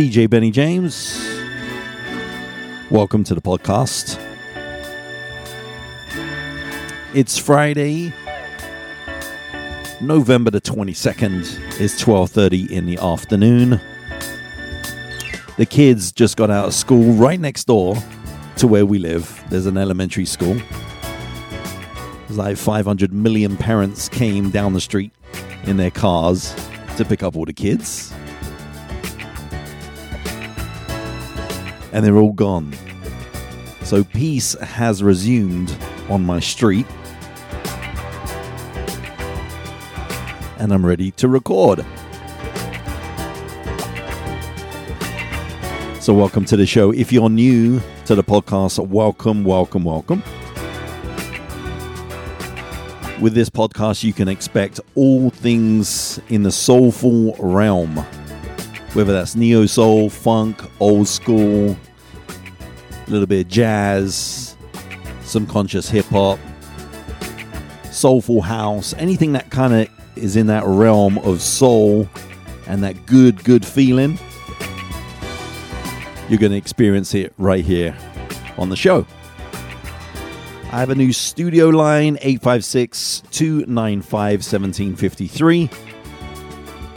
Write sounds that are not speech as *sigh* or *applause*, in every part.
DJ Benny James. Welcome to the podcast. It's Friday, November the 22nd. It's 12:30 in the afternoon. The kids just got out of school right next door to where we live. There's an elementary school. There's like 500 million parents came down the street in their cars to pick up all the kids. And they're all gone. So peace has resumed on my street. And I'm ready to record. So, welcome to the show. If you're new to the podcast, welcome, welcome, welcome. With this podcast, you can expect all things in the soulful realm, whether that's neo soul, funk, old school, a little bit of jazz, some conscious hip hop, soulful house, anything that kind of is in that realm of soul and that good, good feeling. You're going to experience it right here on the show. I have a new studio line 856 295 1753.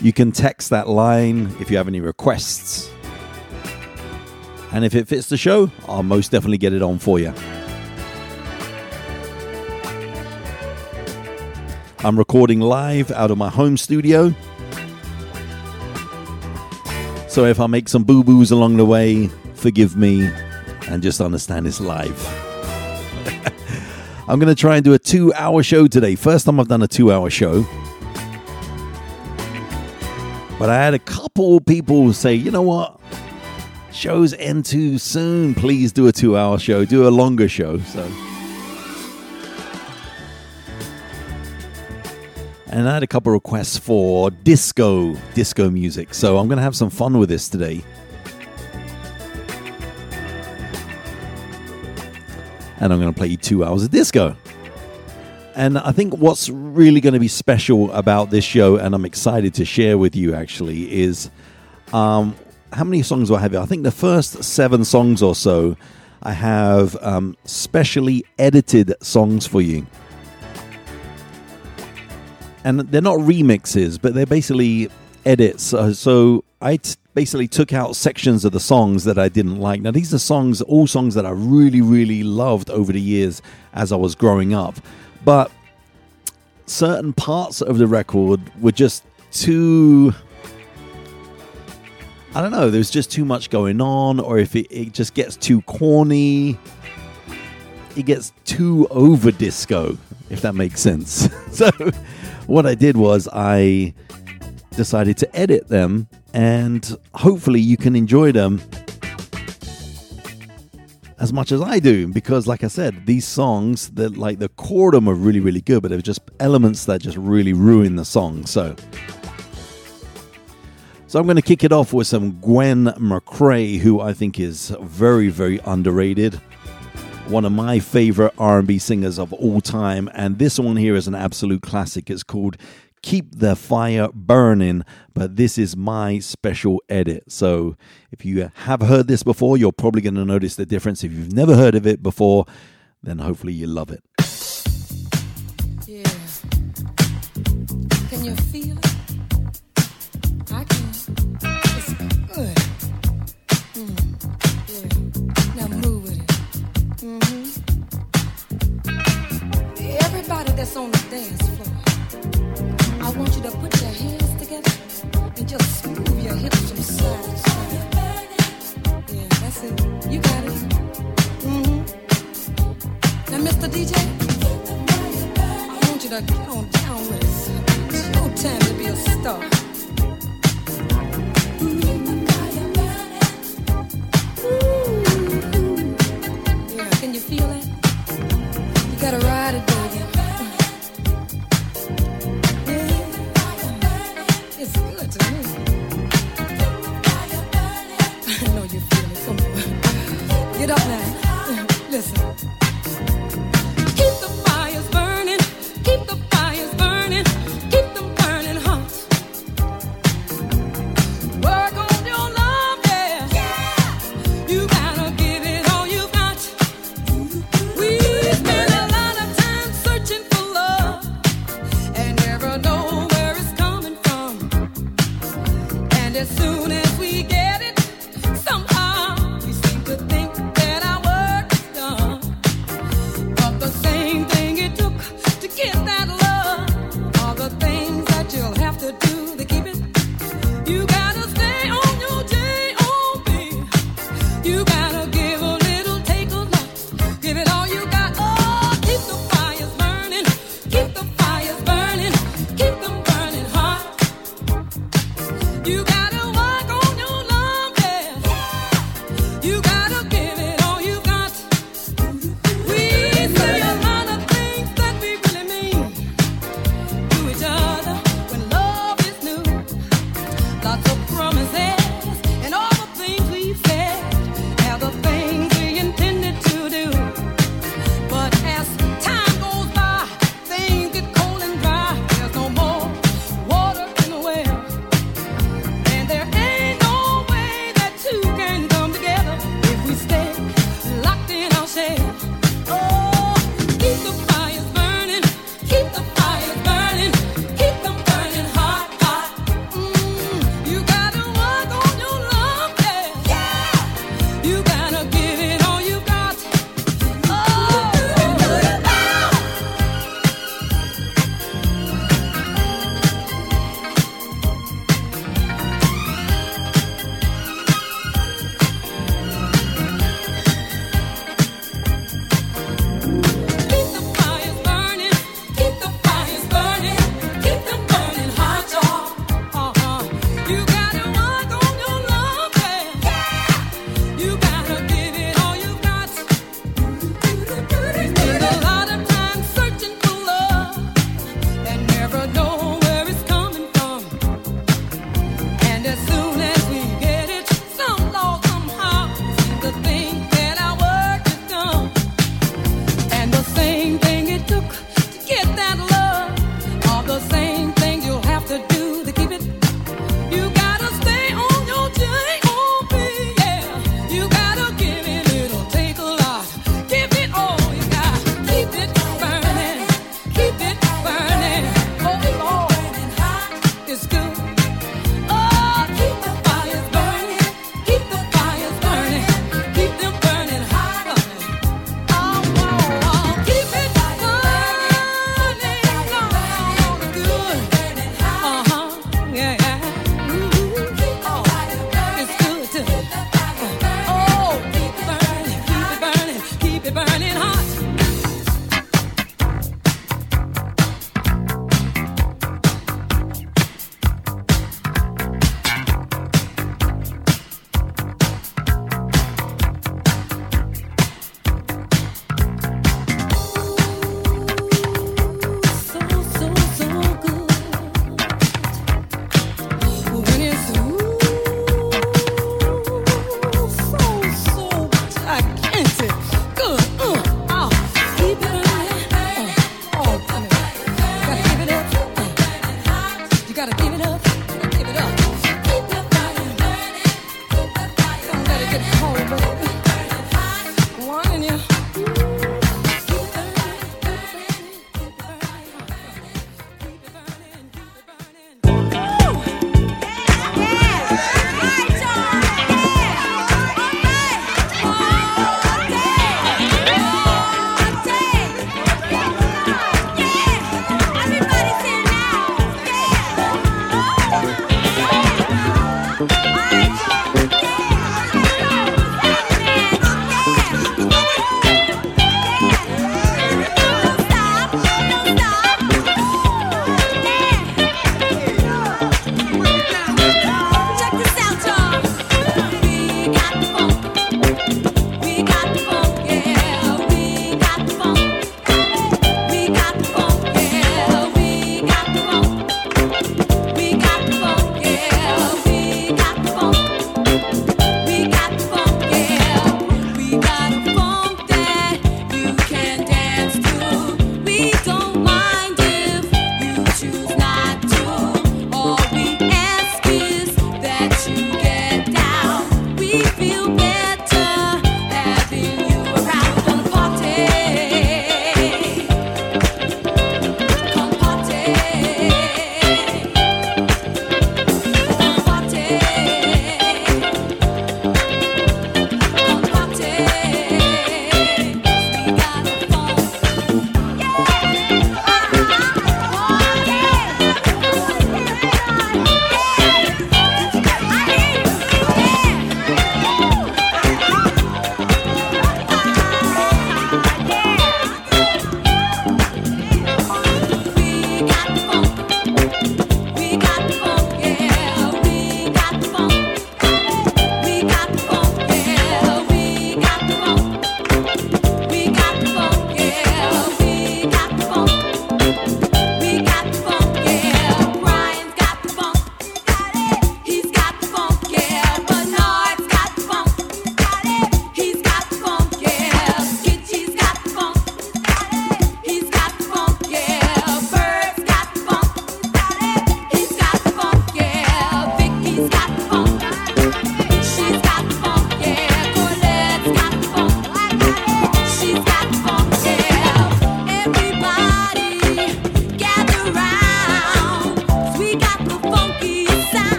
You can text that line if you have any requests. And if it fits the show, I'll most definitely get it on for you. I'm recording live out of my home studio. So if I make some boo boos along the way, forgive me and just understand it's live. *laughs* I'm going to try and do a two hour show today. First time I've done a two hour show. But I had a couple people say, you know what? Shows end too soon. Please do a two hour show, do a longer show. So. And I had a couple requests for disco, disco music. So I'm going to have some fun with this today. and I'm going to play you two hours of disco. And I think what's really going to be special about this show, and I'm excited to share with you actually, is um, how many songs do I have? I think the first seven songs or so, I have um, specially edited songs for you. And they're not remixes, but they're basically edits. Uh, so I t- basically took out sections of the songs that I didn't like. Now, these are songs, all songs that I really, really loved over the years as I was growing up. But certain parts of the record were just too. I don't know, there's just too much going on, or if it, it just gets too corny, it gets too over disco, if that makes sense. *laughs* so, what I did was I decided to edit them and hopefully you can enjoy them as much as I do because like I said these songs that like the of them are really really good but there's just elements that just really ruin the song so. So I'm going to kick it off with some Gwen McCrae who I think is very very underrated. One of my favorite R&B singers of all time and this one here is an absolute classic. It's called keep the fire burning, but this is my special edit. So if you have heard this before, you're probably going to notice the difference. If you've never heard of it before, then hopefully you love it. Yeah. Mr. DJ, I want you to get on down with us. It's time to be a star. Can you feel it? You gotta ride it, baby. It's good to me. *laughs* I know you feel it. Come on. Get up now. *laughs* Listen.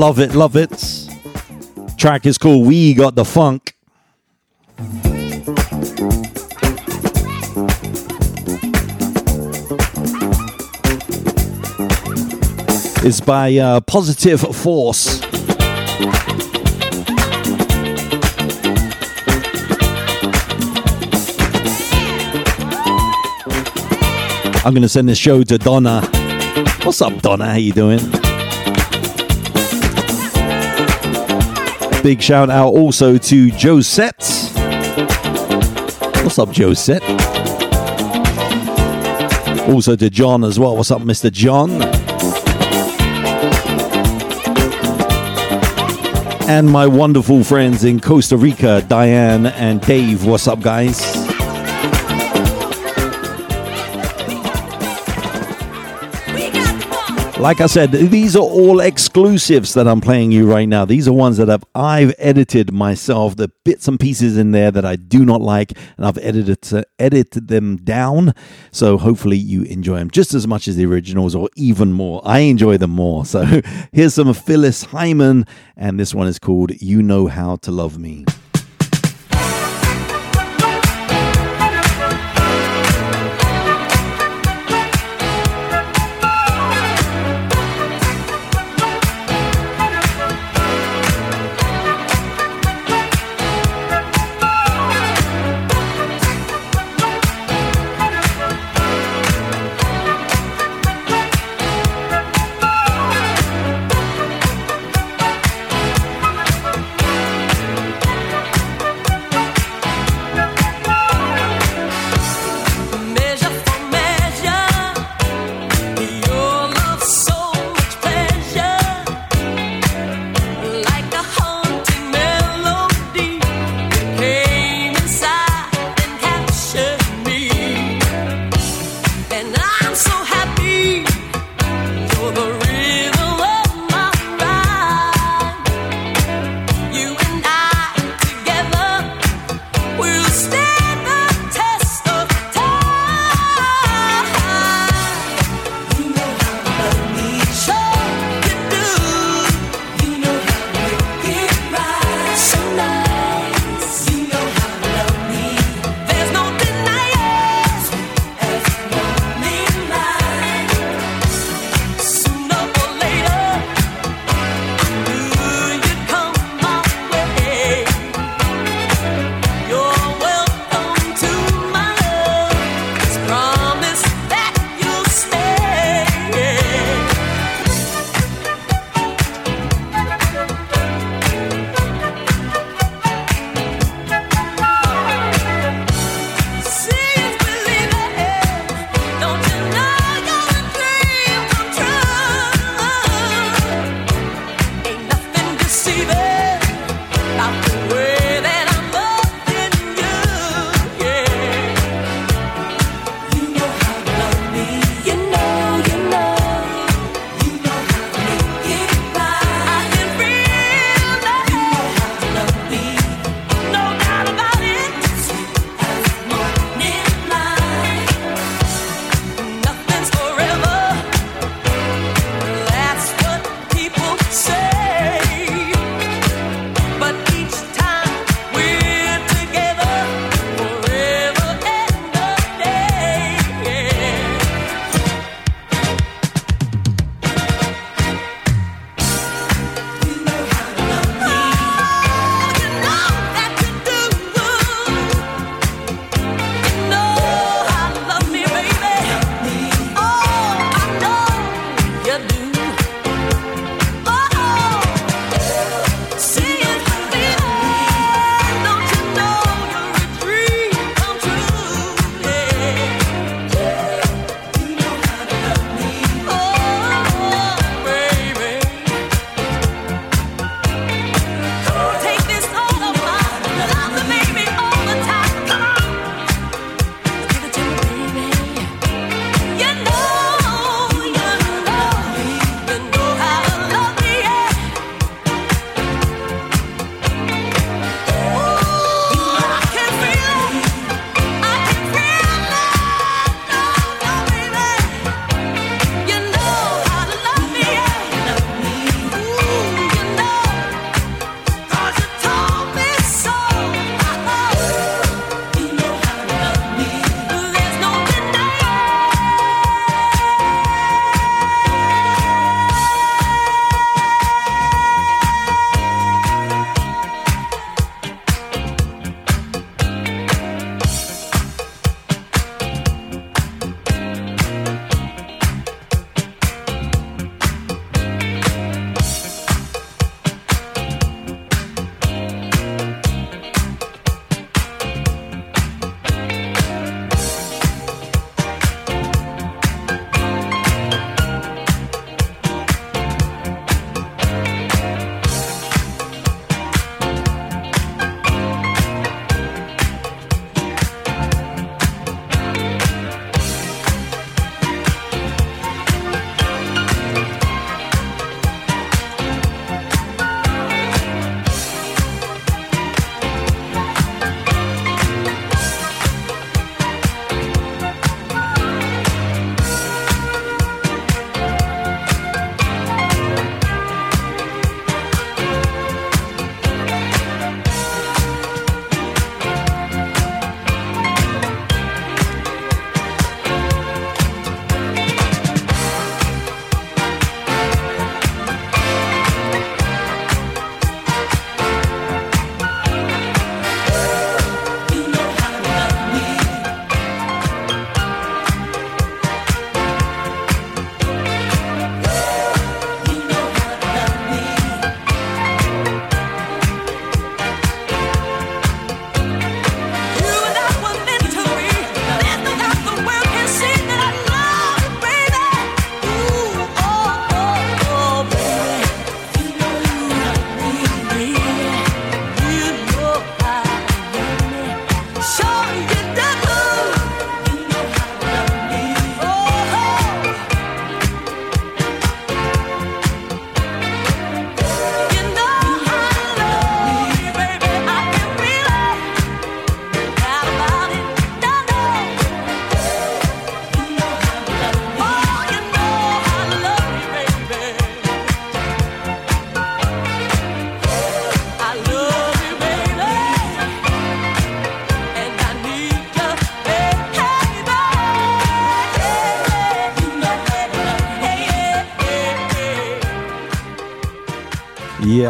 Love it, love it. Track is called We Got the Funk. It's by uh, Positive Force. I'm gonna send this show to Donna. What's up, Donna? How you doing? Big shout out also to Josette. What's up, Josette? Also to John as well. What's up, Mr. John? And my wonderful friends in Costa Rica, Diane and Dave. What's up, guys? Like I said, these are all exclusives that I'm playing you right now. These are ones that I've, I've edited myself, the bits and pieces in there that I do not like, and I've edited edited them down. So hopefully you enjoy them just as much as the originals, or even more. I enjoy them more. So *laughs* here's some Phyllis Hyman, and this one is called "You Know How to Love Me."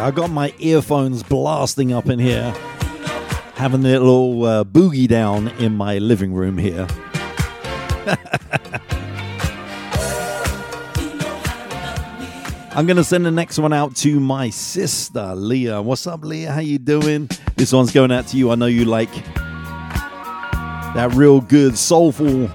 I got my earphones blasting up in here, having a little uh, boogie down in my living room here. *laughs* I'm gonna send the next one out to my sister Leah. What's up, Leah? How you doing? This one's going out to you. I know you like that real good soulful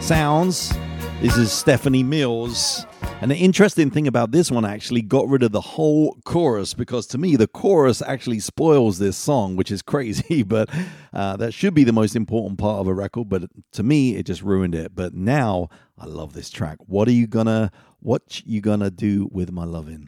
sounds. This is Stephanie Mills. And the interesting thing about this one actually got rid of the whole chorus because to me, the chorus actually spoils this song, which is *laughs* crazy, but uh, that should be the most important part of a record. But to me, it just ruined it. But now I love this track. What are you gonna, what you gonna do with my loving?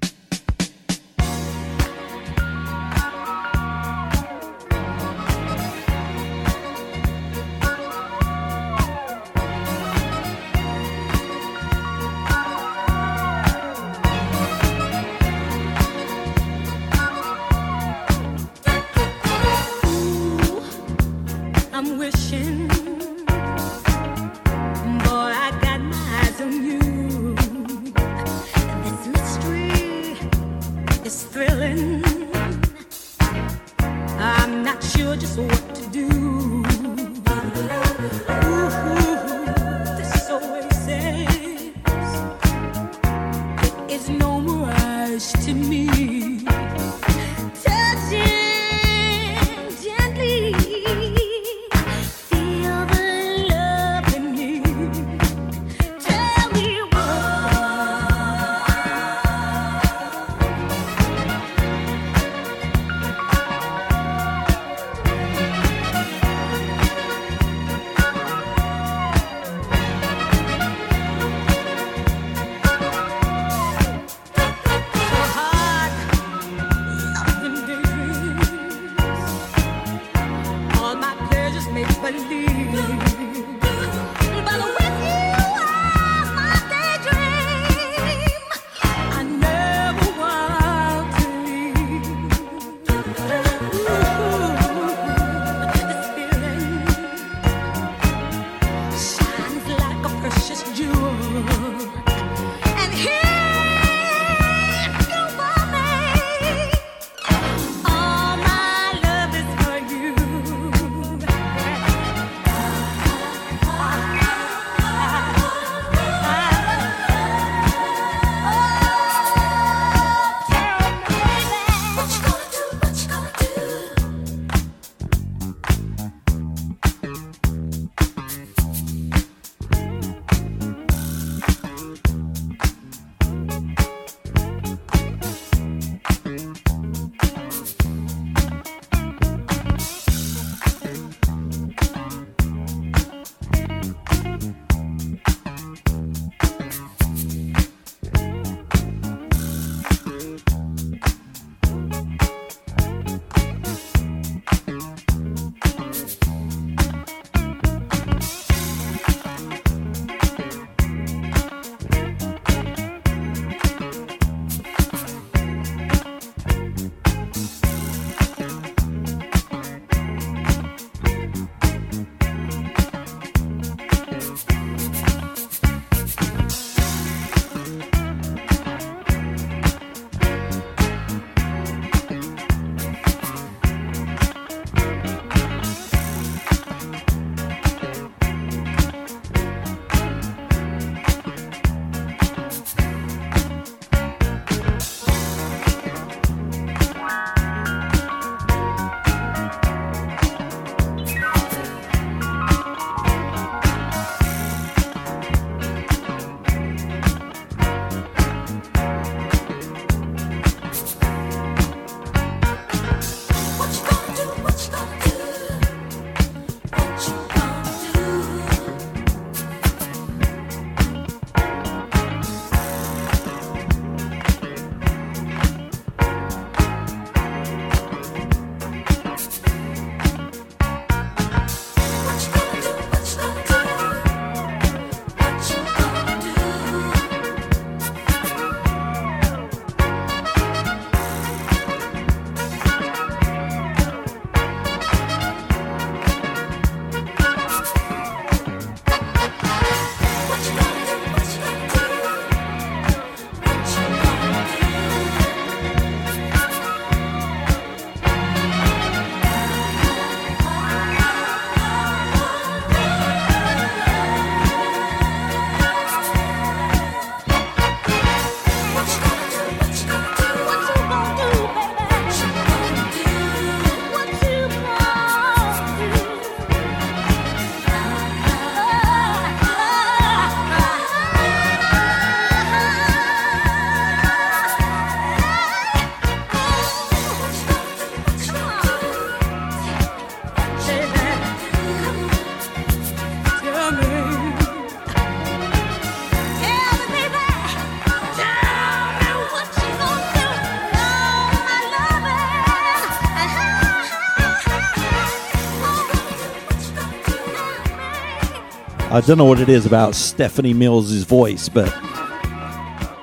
I don't know what it is about Stephanie Mills' voice, but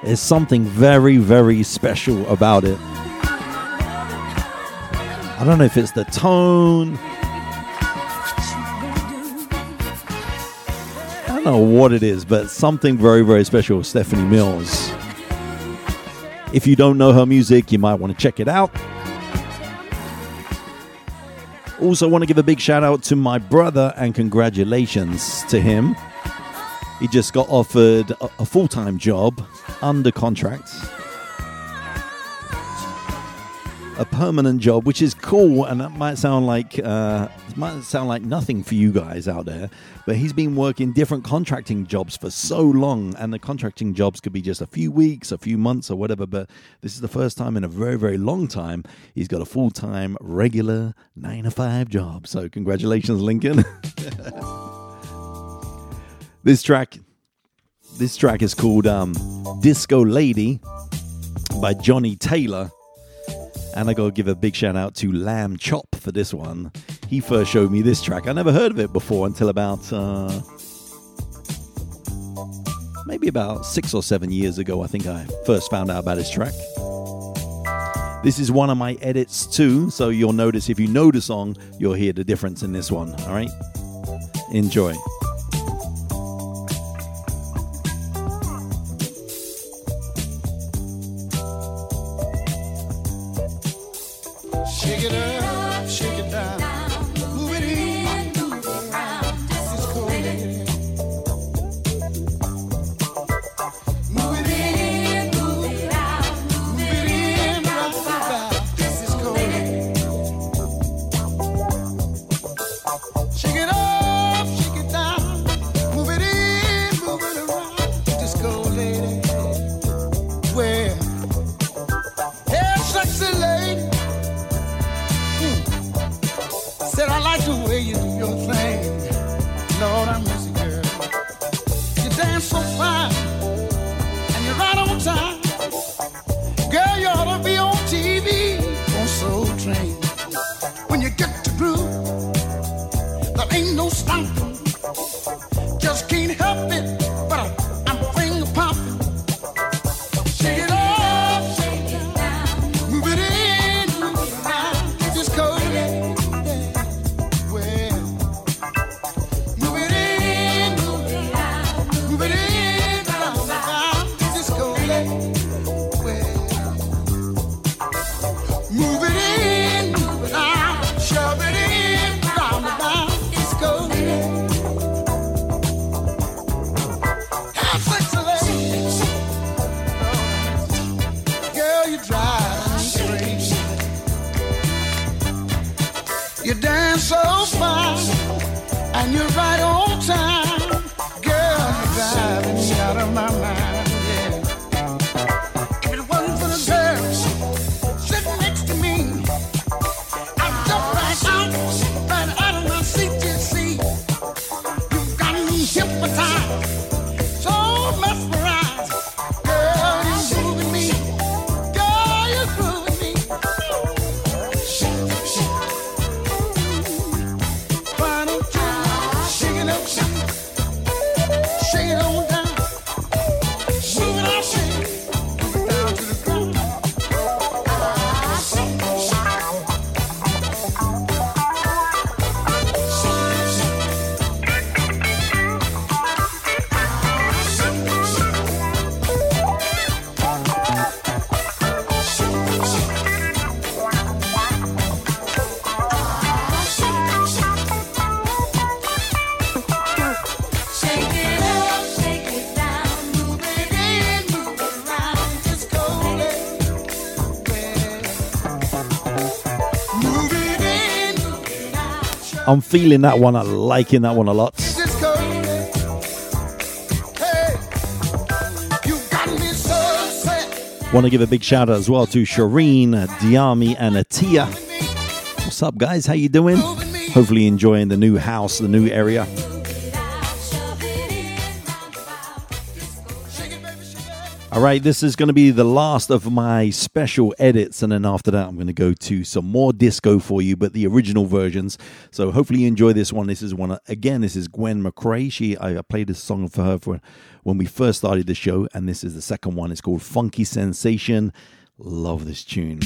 there's something very, very special about it. I don't know if it's the tone. I don't know what it is, but something very, very special Stephanie Mills. If you don't know her music, you might want to check it out. Also, want to give a big shout out to my brother and congratulations to him. He just got offered a, full time job under contract, a permanent job, which is cool, and that might sound like uh, might sound like nothing for you guys out there. But he's been working different contracting jobs for so long, and the contracting jobs could be just a few weeks, a few months, or whatever. But this is the first time in a very, very long time he's got a full time, regular nine to five job. So congratulations, Lincoln. *laughs* this track, this track is called um, "Disco Lady" by Johnnie Taylor. And I gotta give a big shout out to Lamb Chop for this one. He first showed me this track. I never heard of it before until about uh, maybe about six or seven years ago. I think I first found out about his track. This is one of my edits too, so you'll notice if you know the song, you'll hear the difference in this one. All right, enjoy. Shake it up, I'm feeling that one. I'm liking that one a lot. Just go. Hey, you got me so upset. Want to give a big shout out as well to Shireen, Diami, and Atia. What's up, guys? How you doing? Hopefully enjoying the new house, the new area. All right, this is going to be the last of my special edits, and then after that, I'm going to go to some more disco for you, but the original versions. So hopefully you enjoy this one. This is one again. This is Gwen McCrae. She I played this song for her for when we first started the show, and this is the second one. It's called Funky Sensation. Love this tune.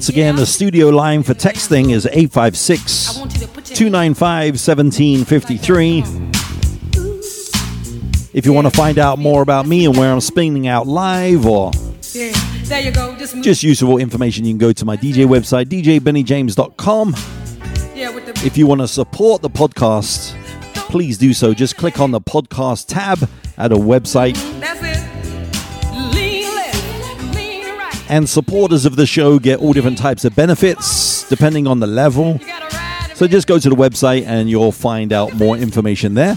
Once again, the studio line for texting is 856 295 1753. If you want to find out more about me and where I'm spinning out live or. Just, useful information, you can go to my DJ website, djbennyjames.com. If you want to support the podcast, please do so. Just click on the podcast tab at a website. And supporters of the show get all different types of benefits depending on the level. So just go to the website and you'll find out more information there.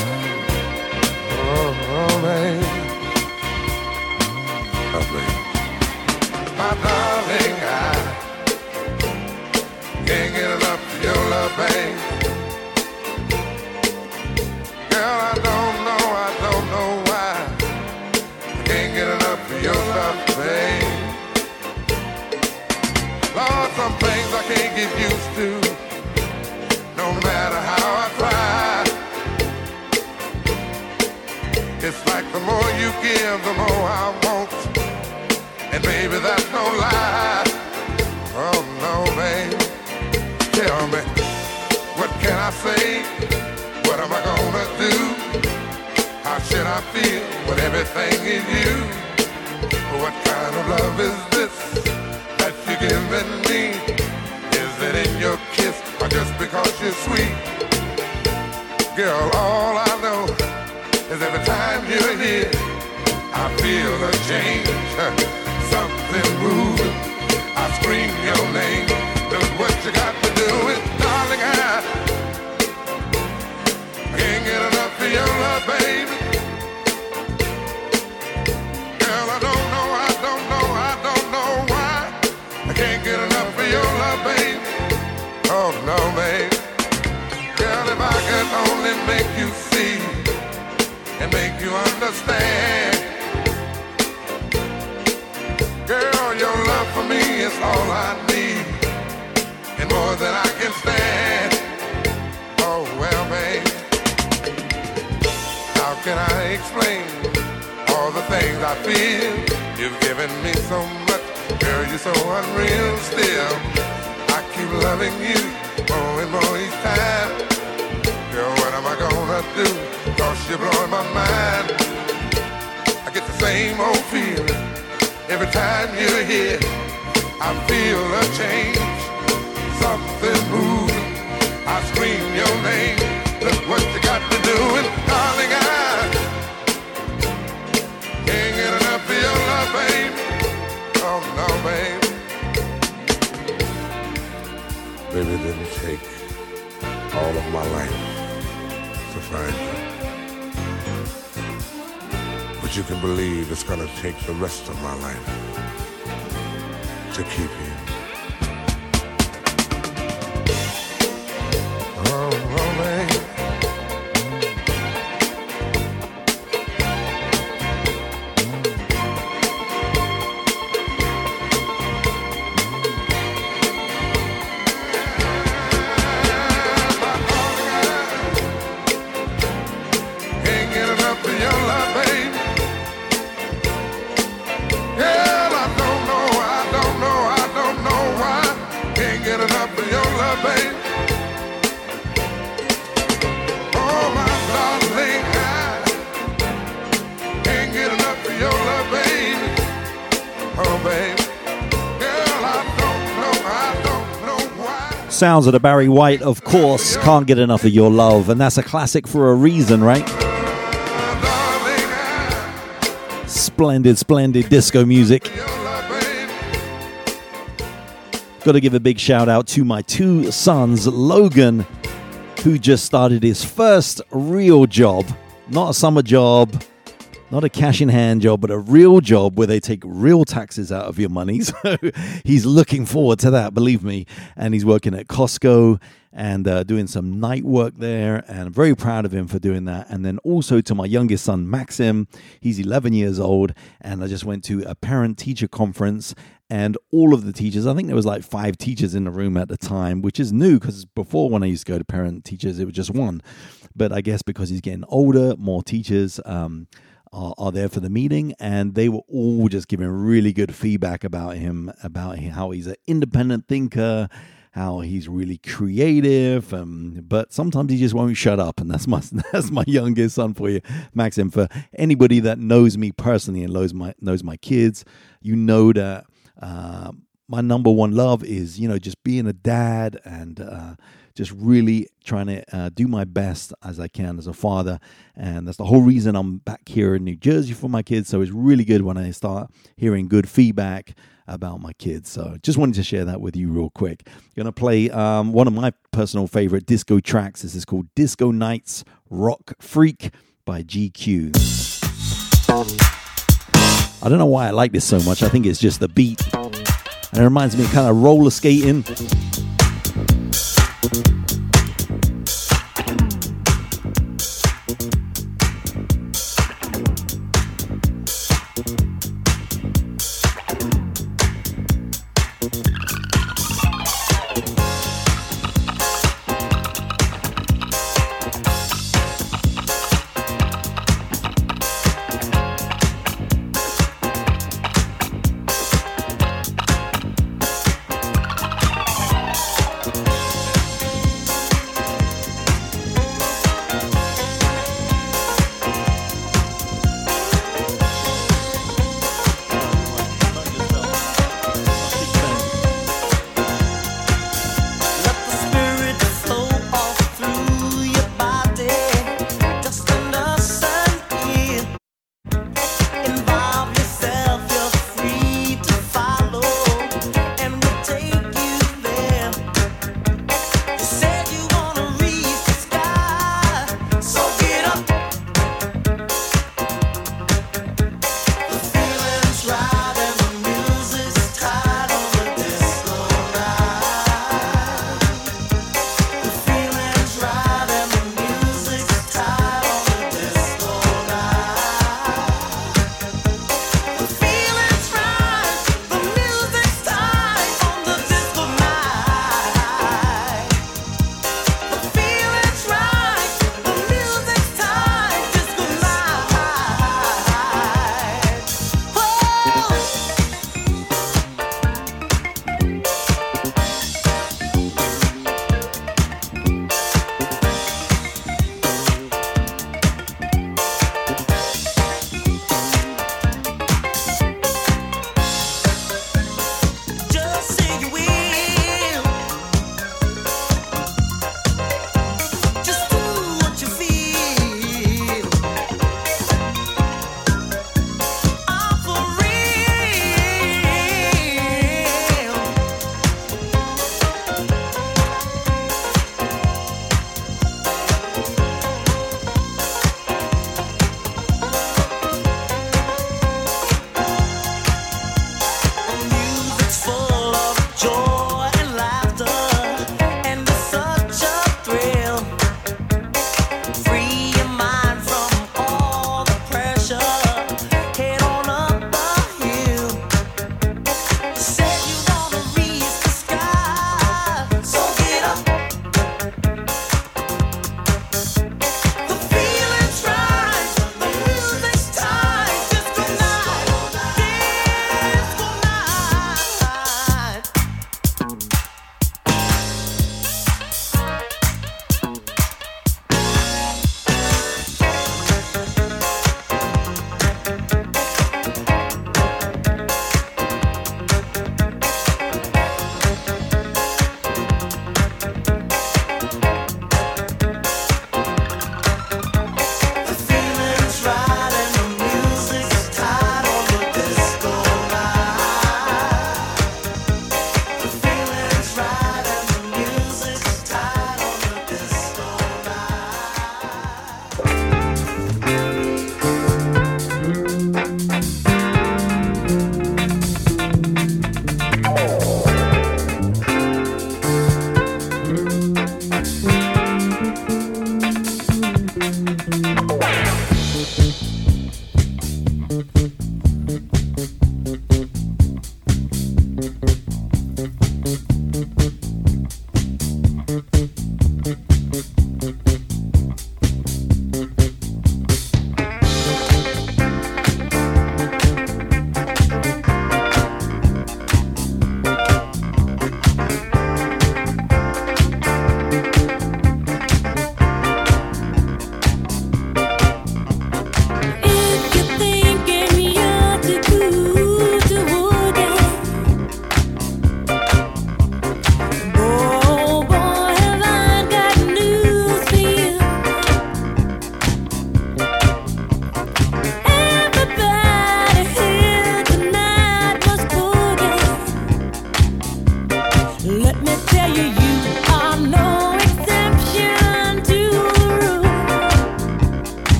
Oh. My darling, I can't get enough of your love. What am I gonna do? How should I feel when everything is you? What kind of love is this that you're giving me? Is it in your kiss or just because you're sweet? Girl, all I know is every time you're here, I feel a change, *laughs* something moving. I scream your name. Look what you got to do it, darling. I of your love, baby. Oh no, babe. Girl, if I could only make you see and make you understand. Girl, your love for me is all I need, and more than I can stand. Can I explain all the things I feel? You've given me so much, girl, you're so unreal. Still, I keep loving you more and more each time. Girl, what am I gonna do? Cause you're blowing my mind. I get the same old feeling every time you're here. I feel a change, something moving. I scream your name. Look what you got to do, darling, I your love, babe. Oh no, babe. Baby, it didn't take all of my life to find you. But you can believe it's gonna take the rest of my life to keep you. Sounds of the Barry White, of course. Can't get enough of your love, and that's a classic for a reason, right? Splendid, splendid disco music. Got to give a big shout out to my two sons, Logan, who just started his first real job, not a summer job, not a cash in hand job, but a real job where they take real taxes out of your money. *laughs* So he's looking forward to that, believe me. And he's working at Costco and uh, doing some night work there. And I'm very proud of him for doing that. And then also to my youngest son, Maxim. He's 11 years old. And I just went to a parent teacher conference and all of the teachers i think there was like five teachers in the room at the time which is new because before when i used to go to parent teachers it was just one but i guess because he's getting older more teachers um, are, are there for the meeting and they were all just giving really good feedback about him about how he's an independent thinker how he's really creative um, but sometimes he just won't shut up and that's my *laughs* that's my youngest son for you maxim. For anybody that knows me personally and knows my knows my kids you know that uh, my number one love is you know just being a dad and uh, just really trying to uh, do my best as I can as a father. And that's the whole reason I'm back here in New Jersey for my kids. So it's really good when I start hearing good feedback about my kids. So just wanted to share that with you real quick. Going to play um, one of my personal favorite disco tracks. This is called Disco Nights Rock Freak by GQ. I don't know why I like this so much. I think it's just the beat. And it reminds me of kind of roller skating. Thank you.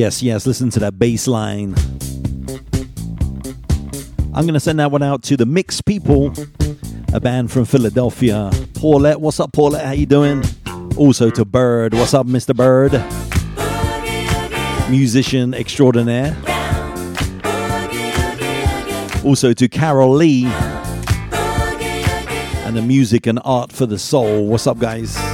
Yes, yes, listen to that bass line. I'm going to send that one out to the Mixed People, a band from Philadelphia. Paulette, what's up, Paulette? How you doing? Also to Bird, what's up, Mr. Bird? Musician extraordinaire. Also to Carol Lee and the music and art for the soul. What's up, guys?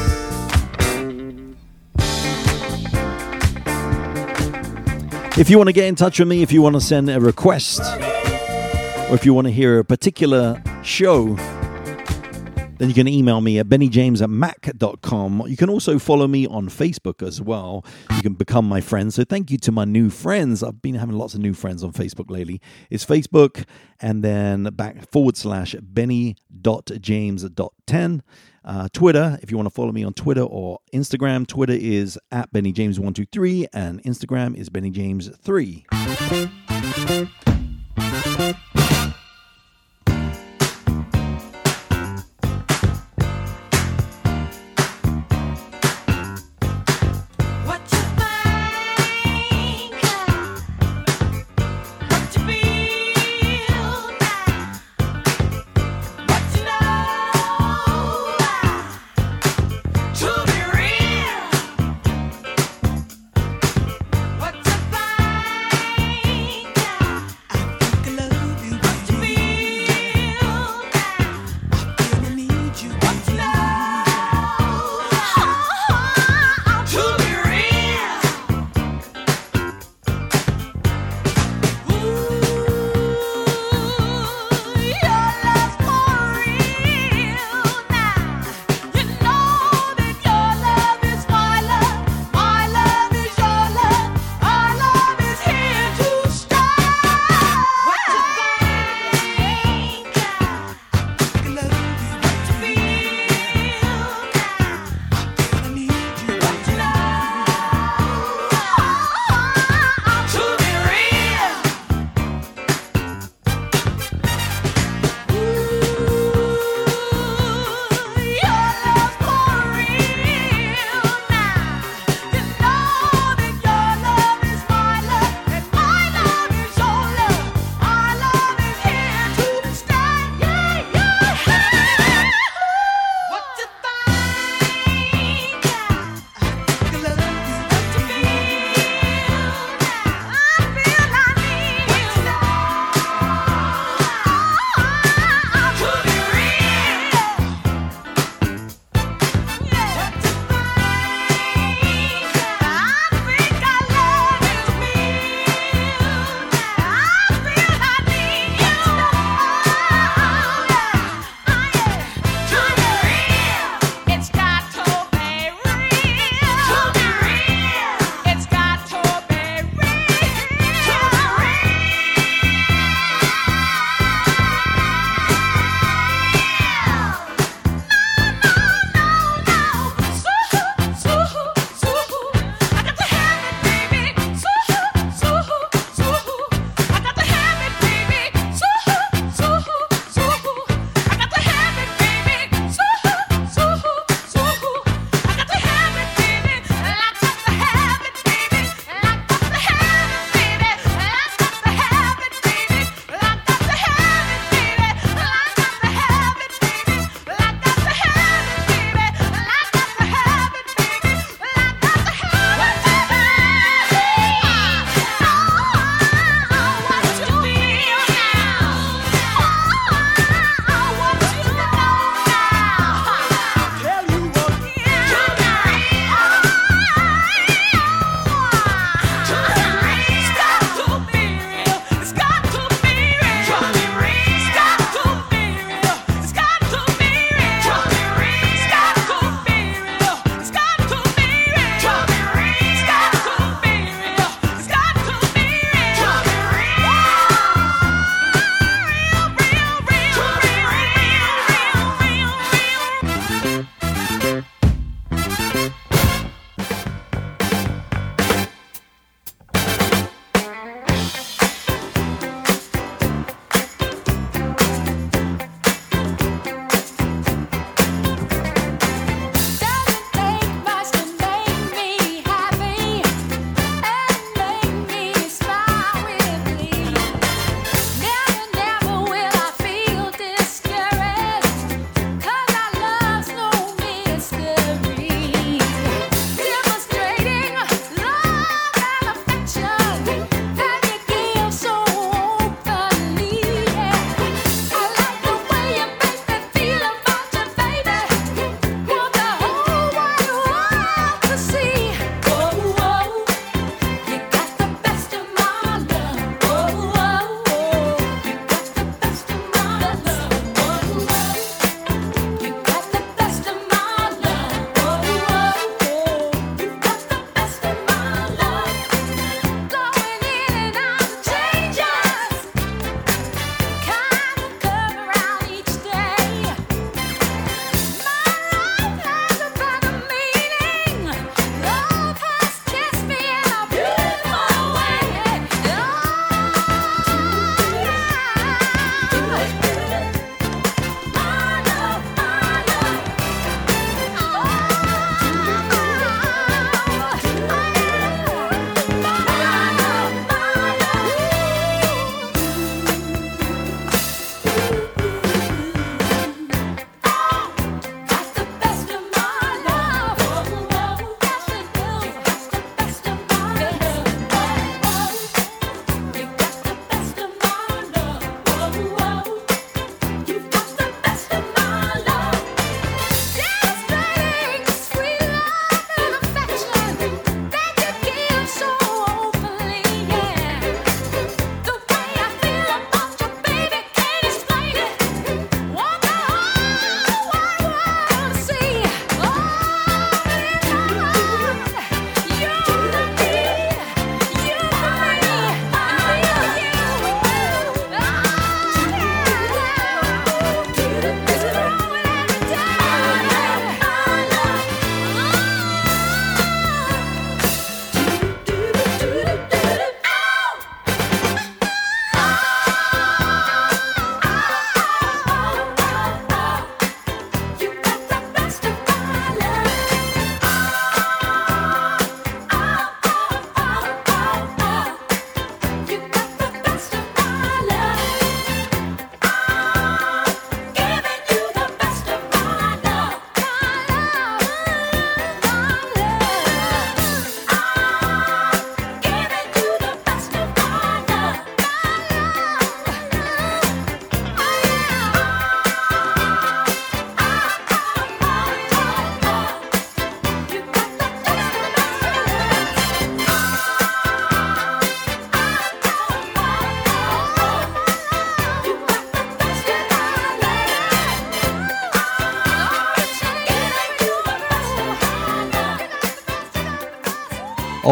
If you want to get in touch with me, if you want to send a request, or if you want to hear a particular show, then you can email me at bennyjames at mac.com. You can also follow me on Facebook as well. You can become my friend. So thank you to my new friends. I've been having lots of new friends on Facebook lately. It's Facebook and then back forward slash benny.james.10. Uh, Twitter, if you want to follow me on Twitter or Instagram, Twitter is at BennyJames123 and Instagram is BennyJames3. love you.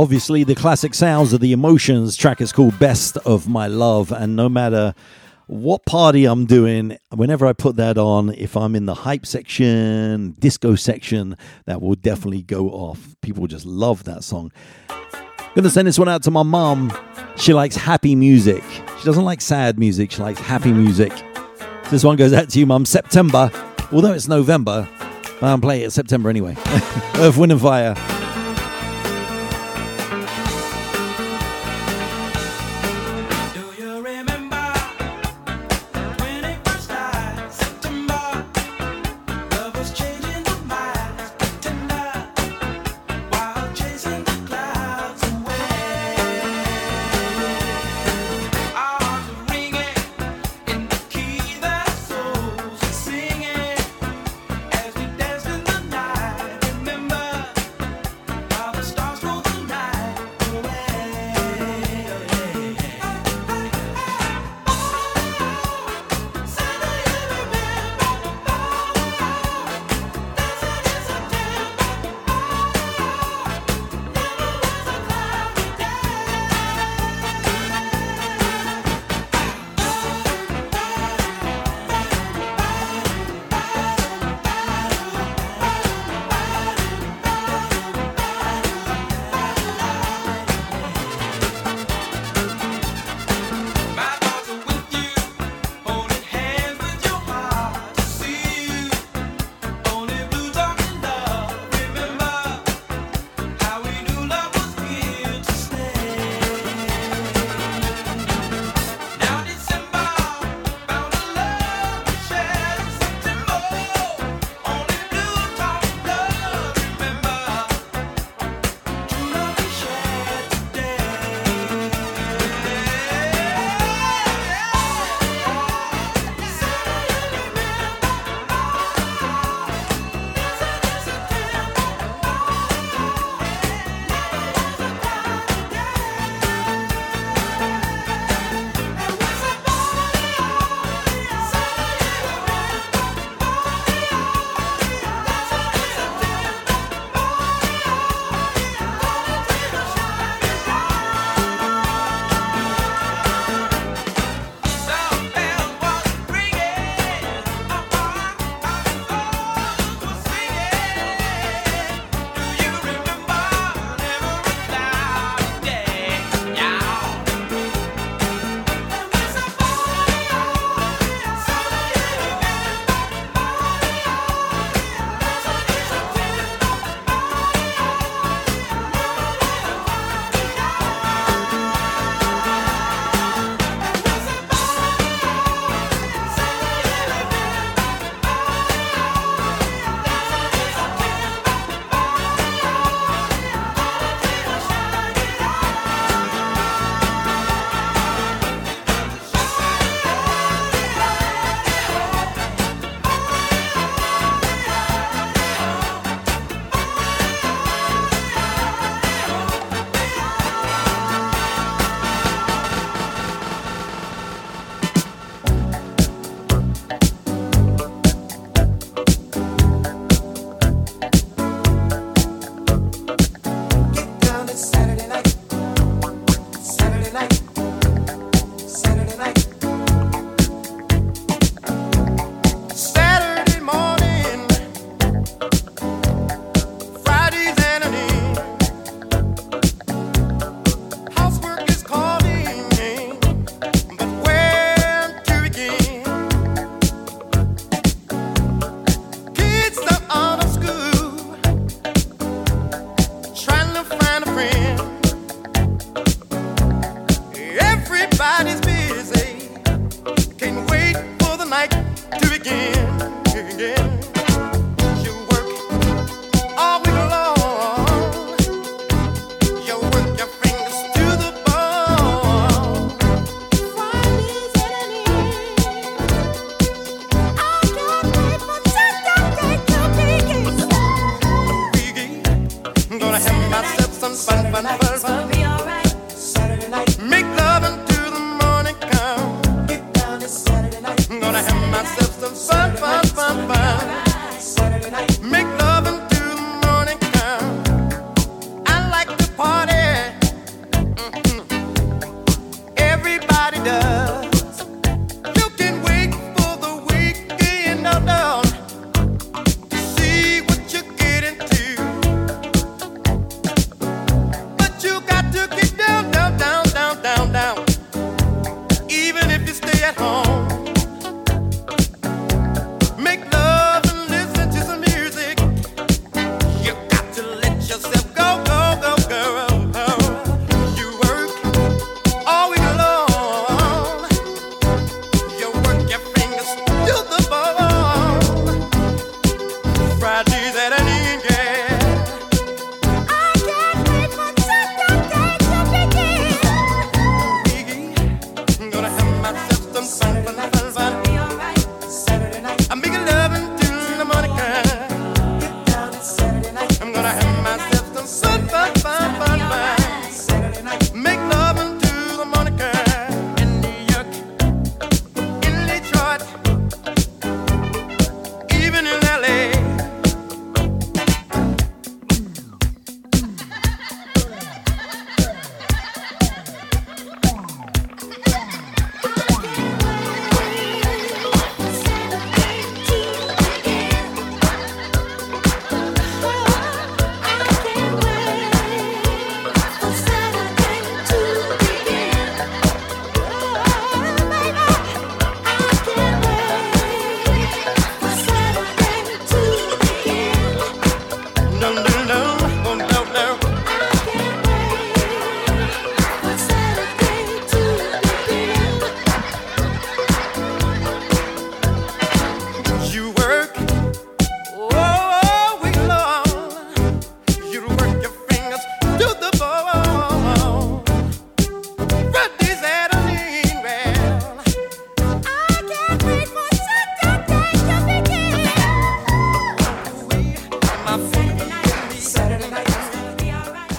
Obviously, the classic sounds of the emotions track is called Best of My Love, and no matter what party I'm doing, whenever I put that on, if I'm in the hype section, disco section, that will definitely go off. People just love that song. Gonna send this one out to my mom. She likes happy music. She doesn't like sad music, she likes happy music. So This one goes out to you, mum. September, although it's November, I'm playing it September anyway. *laughs* Earth, Wind, and Fire.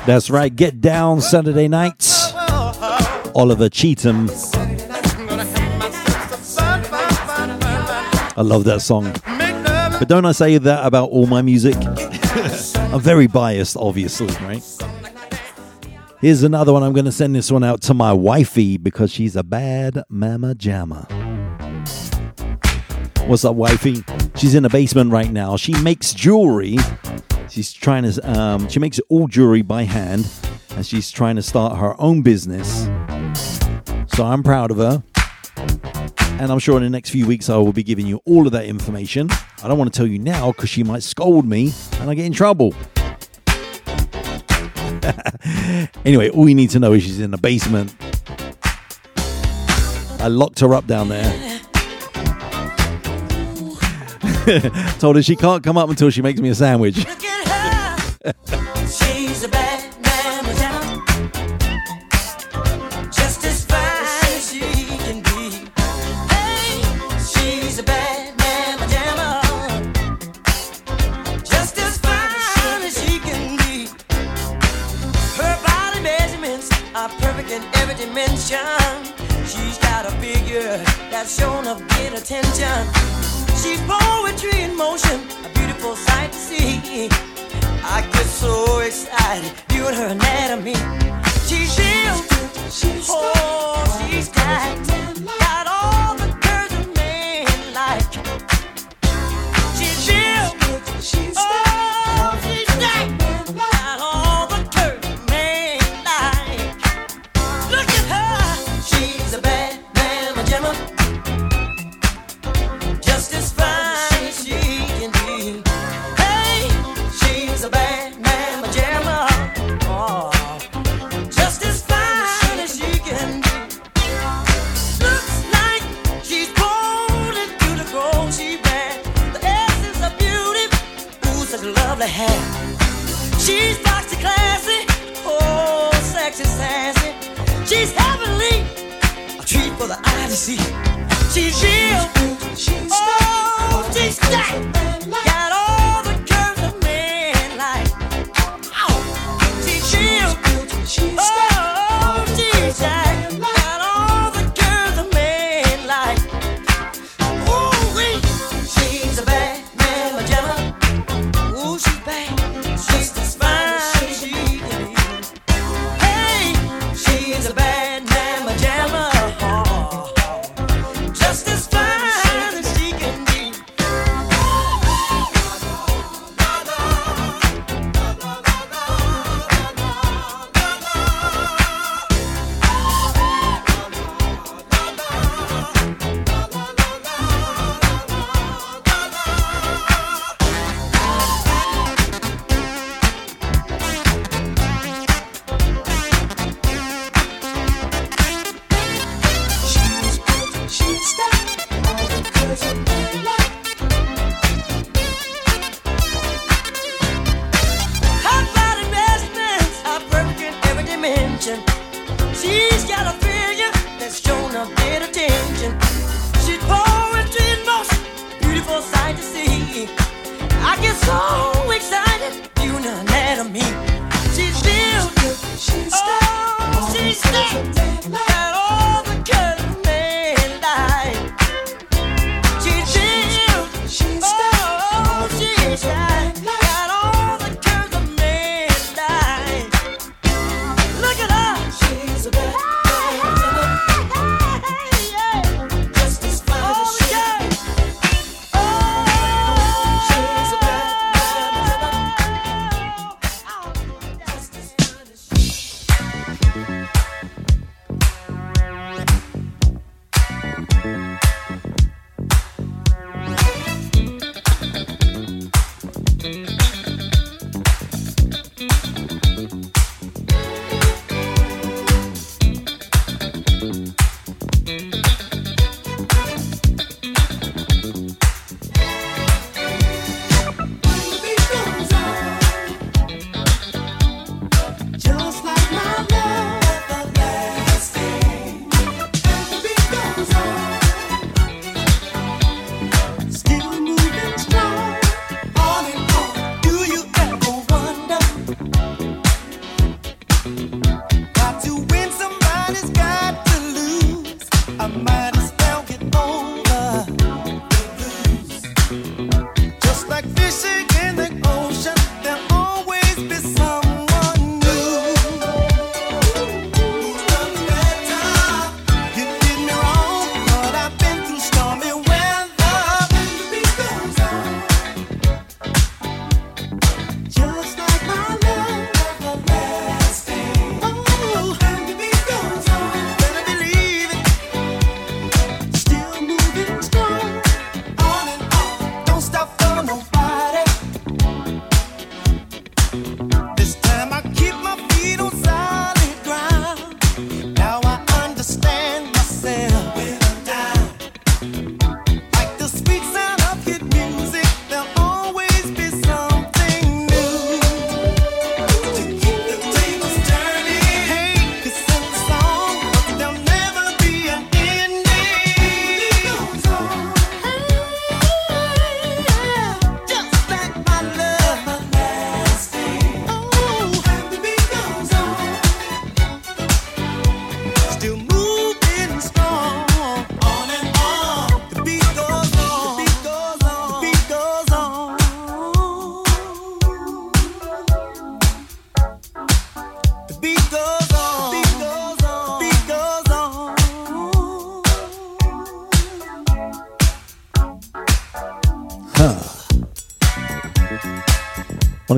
That's right, Get Down Saturday nights. Oliver Cheatham. I love that song. But don't I say that about all my music? *laughs* I'm very biased, obviously, right? Here's another one. I'm going to send this one out to my wifey because she's a bad mama jamma. What's up, wifey? She's in the basement right now. She makes jewelry. She's trying to, um, she makes all jewelry by hand and she's trying to start her own business. So I'm proud of her. And I'm sure in the next few weeks I will be giving you all of that information. I don't want to tell you now because she might scold me and I get in trouble. *laughs* anyway, all you need to know is she's in the basement. I locked her up down there. *laughs* Told her she can't come up until she makes me a sandwich. *laughs* She's a bad jamma. Just as fine as she can be. Hey, she's a bad jamma. Just as fine as she can be. Her body measurements are perfect in every dimension. She's got a figure that's shown of great attention. She's poetry in motion, a beautiful sight to see. I get so excited viewing her anatomy. She's real, oh, she's got, got all the curves a man like. She's real, she's She's heavenly, a treat for the eye to see. She's real. Oh, she's stacked.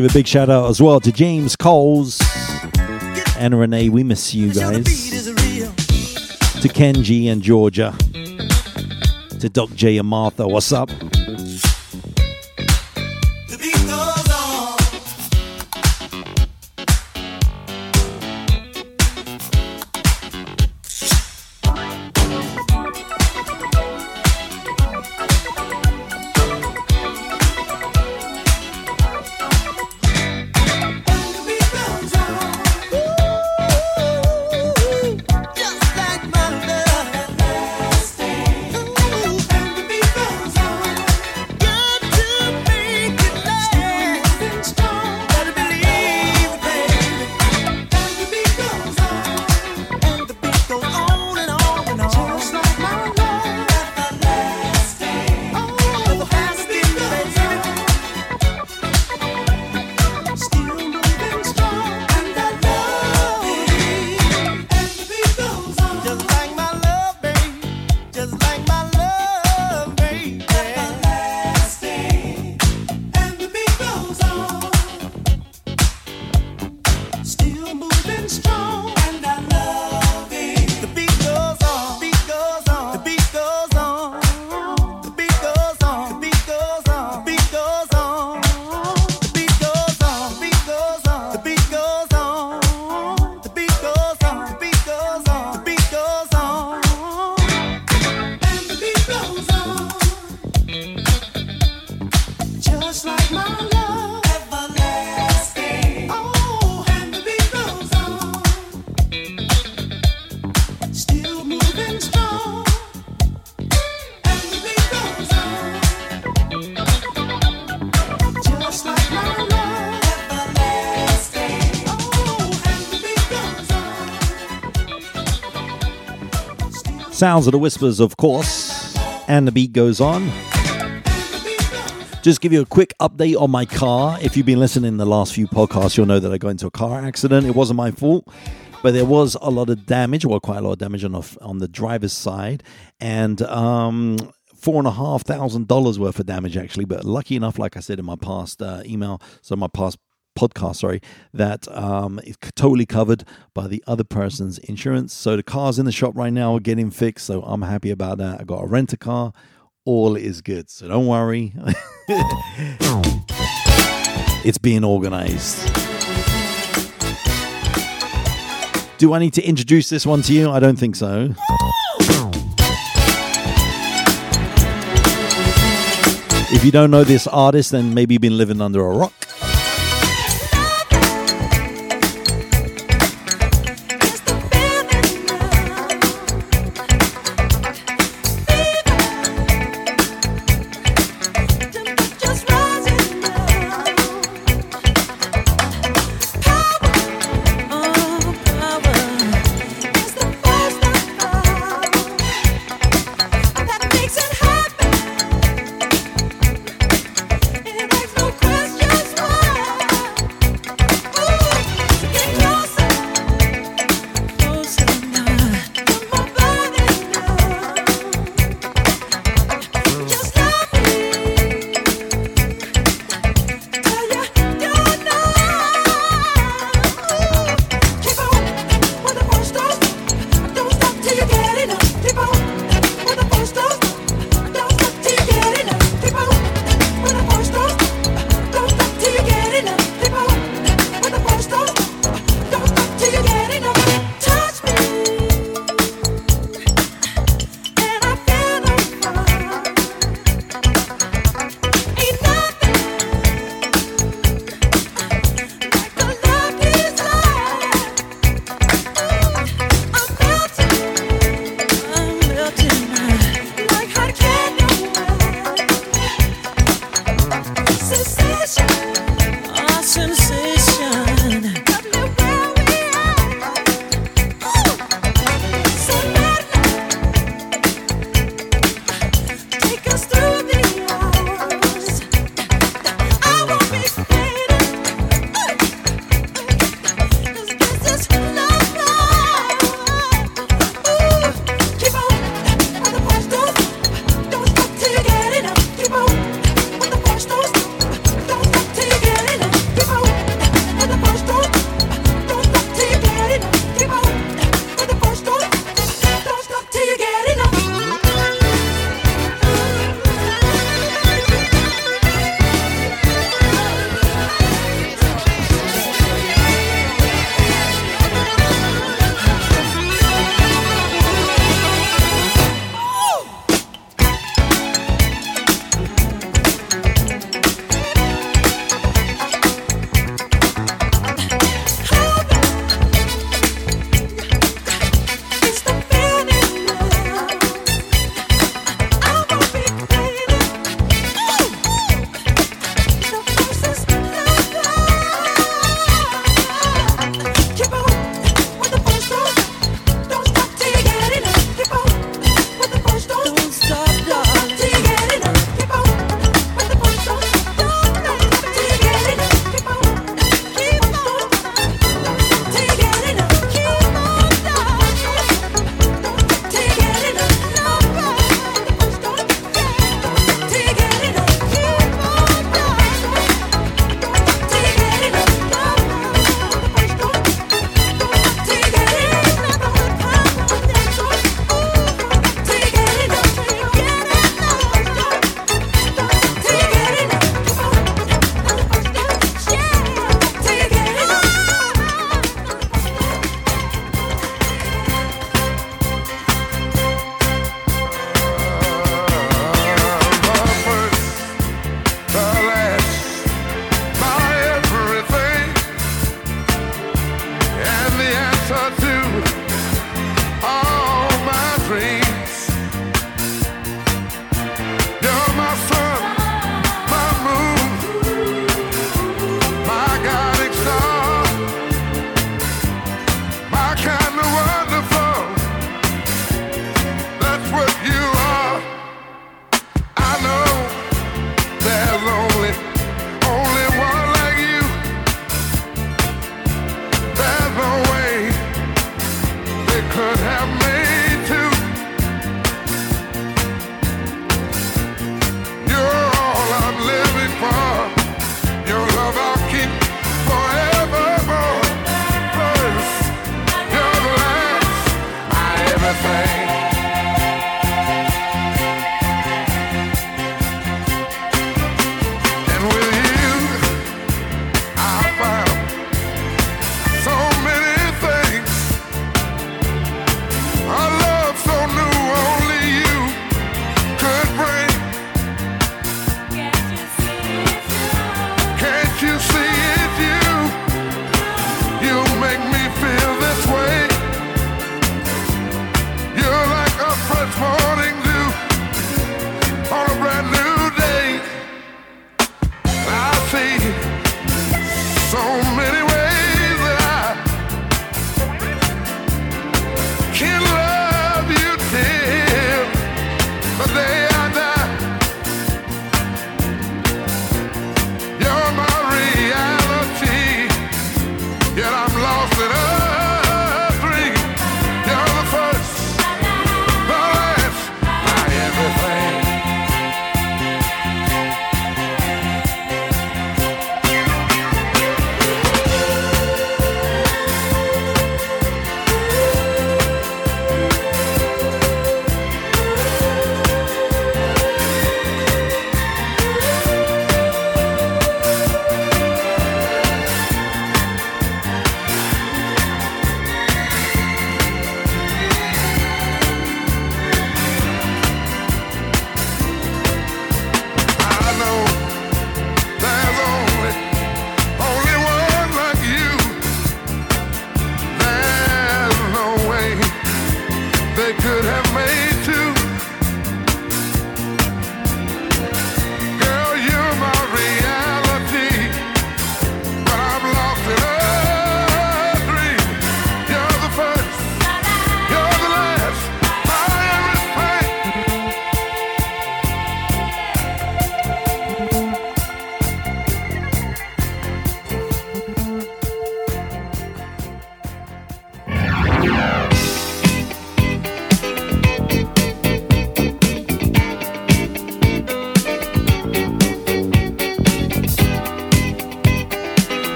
Give a big shout out as well to James Coles and Renee. We miss you guys. To Kenji and Georgia. To Doc J and Martha. What's up? Sounds of the Whispers, of course, and the beat goes on. Just give you a quick update on my car. If you've been listening the last few podcasts, you'll know that I got into a car accident. It wasn't my fault, but there was a lot of damage, well, quite a lot of damage on the, on the driver's side, and um, four and a half thousand dollars worth of damage actually. But lucky enough, like I said in my past uh, email, so my past podcast, sorry, that um, it's totally covered by the other person's insurance. So the car's in the shop right now, are getting fixed. So I'm happy about that. I got a rent a car. All is good. So don't worry. *laughs* it's being organized. Do I need to introduce this one to you? I don't think so. If you don't know this artist, then maybe you've been living under a rock.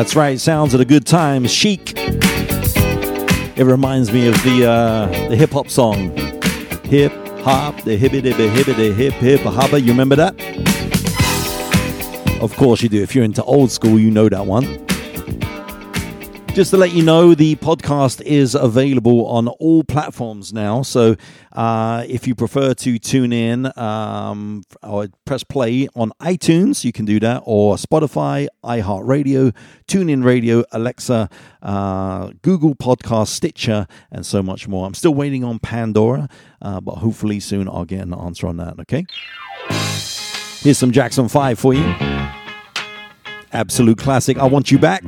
That's right, sounds at a good time, chic. It reminds me of the uh, the hip hop song, hip hop, the hibbity hibbity hip hip hoppa. You remember that? Of course you do. If you're into old school, you know that one. Just to let you know, the podcast is available on all platforms now. So uh, if you prefer to tune in um, or press play on iTunes, you can do that, or Spotify, iHeartRadio, TuneIn Radio, Alexa, uh, Google Podcast, Stitcher, and so much more. I'm still waiting on Pandora, uh, but hopefully soon I'll get an answer on that, okay? Here's some Jackson 5 for you. Absolute classic. I want you back.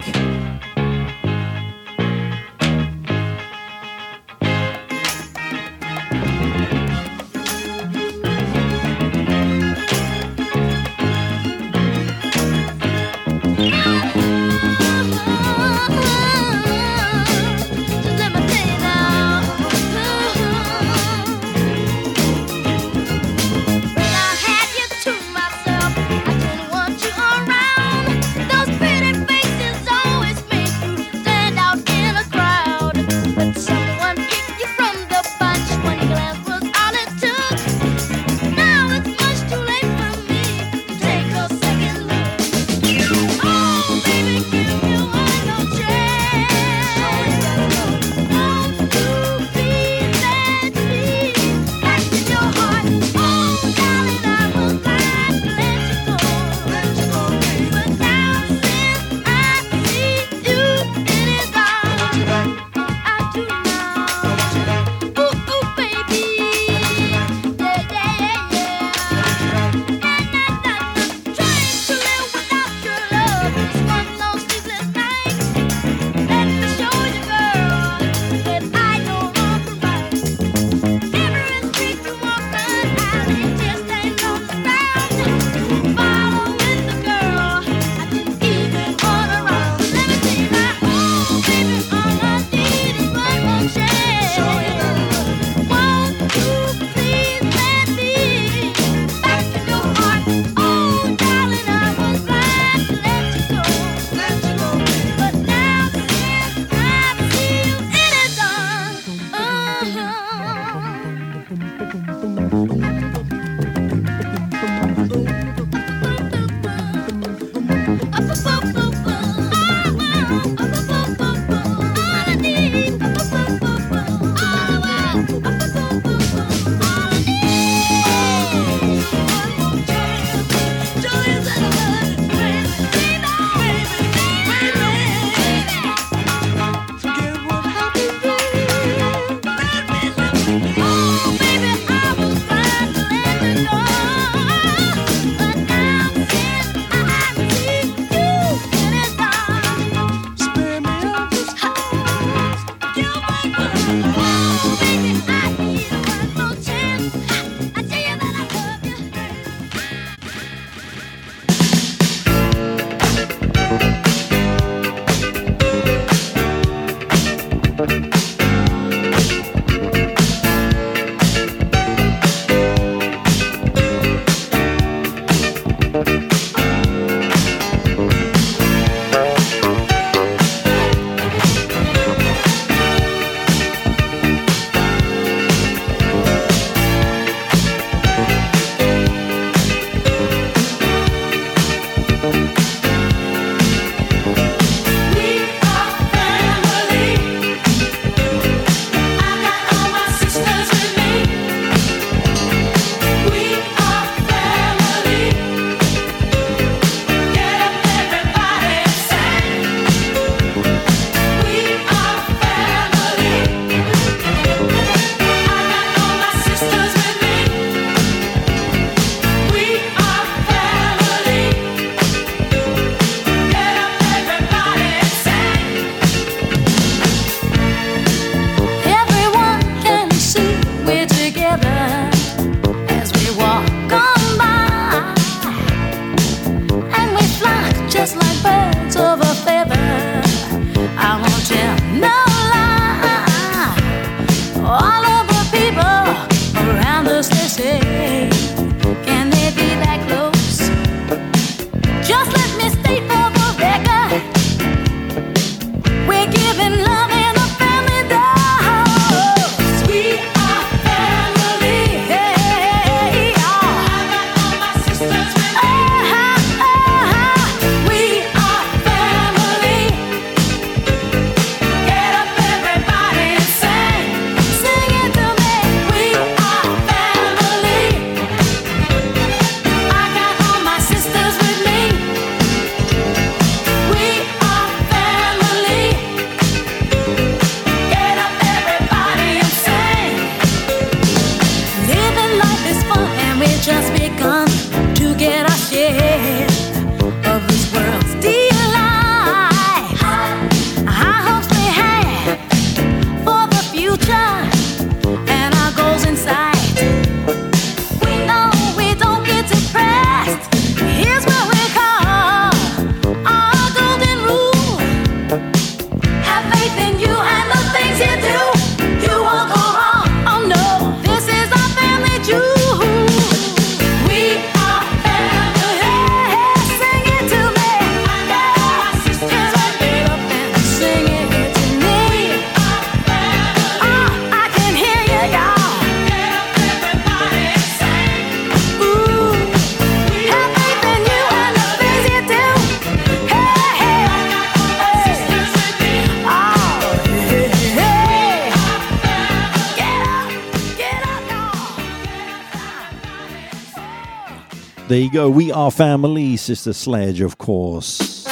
There you go. We are family, Sister Sledge, of course.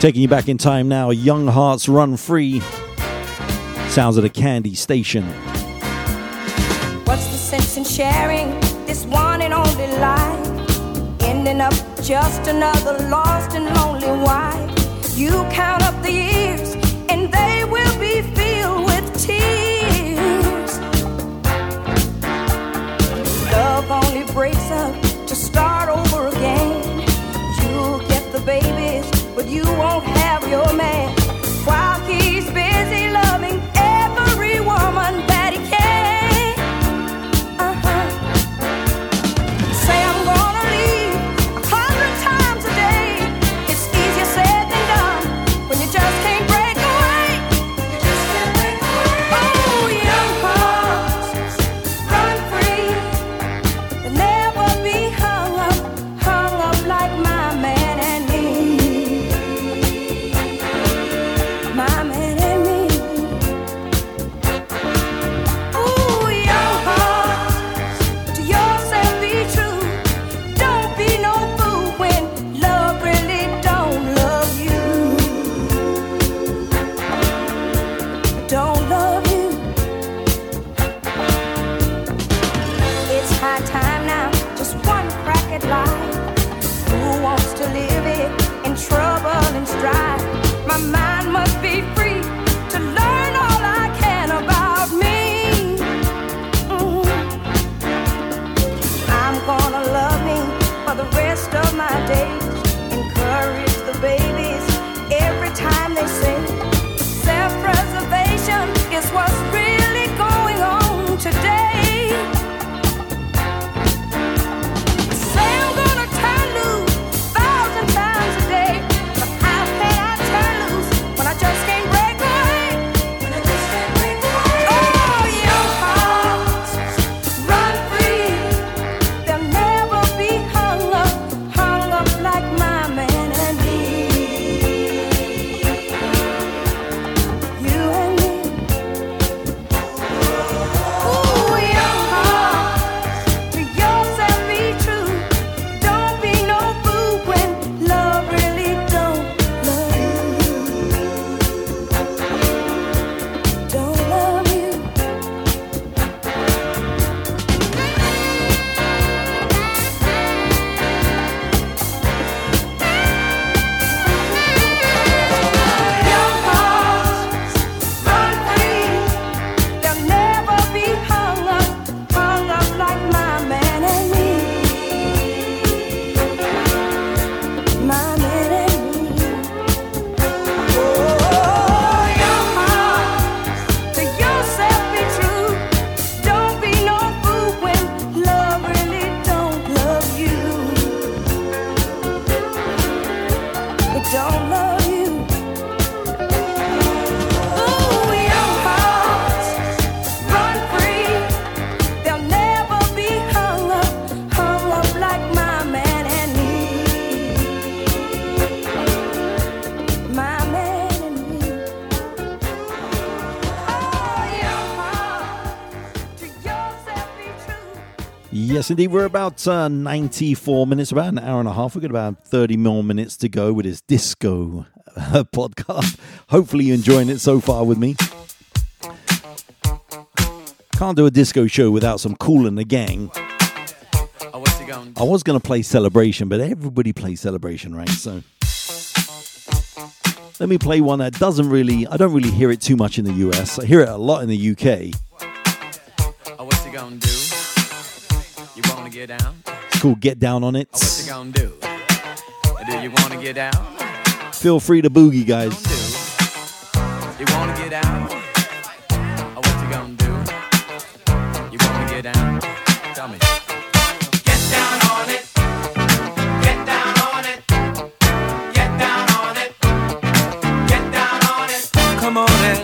Taking you back in time now, Young Hearts Run Free. Sounds of the Candi Staton. What's the sense in sharing this one and only life? Ending up just another lost and lonely wife. You count up the years, and they will be filled with tears. Love only breaks up to start over again. You'll get the babies, but you won't have your man. Yes, indeed. We're about uh, 94 minutes, about an hour and a half. We've got about 30 more minutes to go with this disco uh, *laughs* podcast. Hopefully, you're enjoying it so far with me. Can't do a disco show without some Kool and the Gang. Oh, what's he gonna? I was going to play Celebration, but everybody plays Celebration, right? So let me play one that doesn't really, I don't really hear it too much in the US. I hear it a lot in the UK. Oh, what's he gonna do? You get down? It's called Get Down on It. Oh, what's he gonna do? Do you wanna get down? Feel free to boogie, guys. You wanna get down? Oh, what's he gonna do? You wanna get down? Tell me. Get down on it. Get down on it. Get down on it. Get down on it. Come on and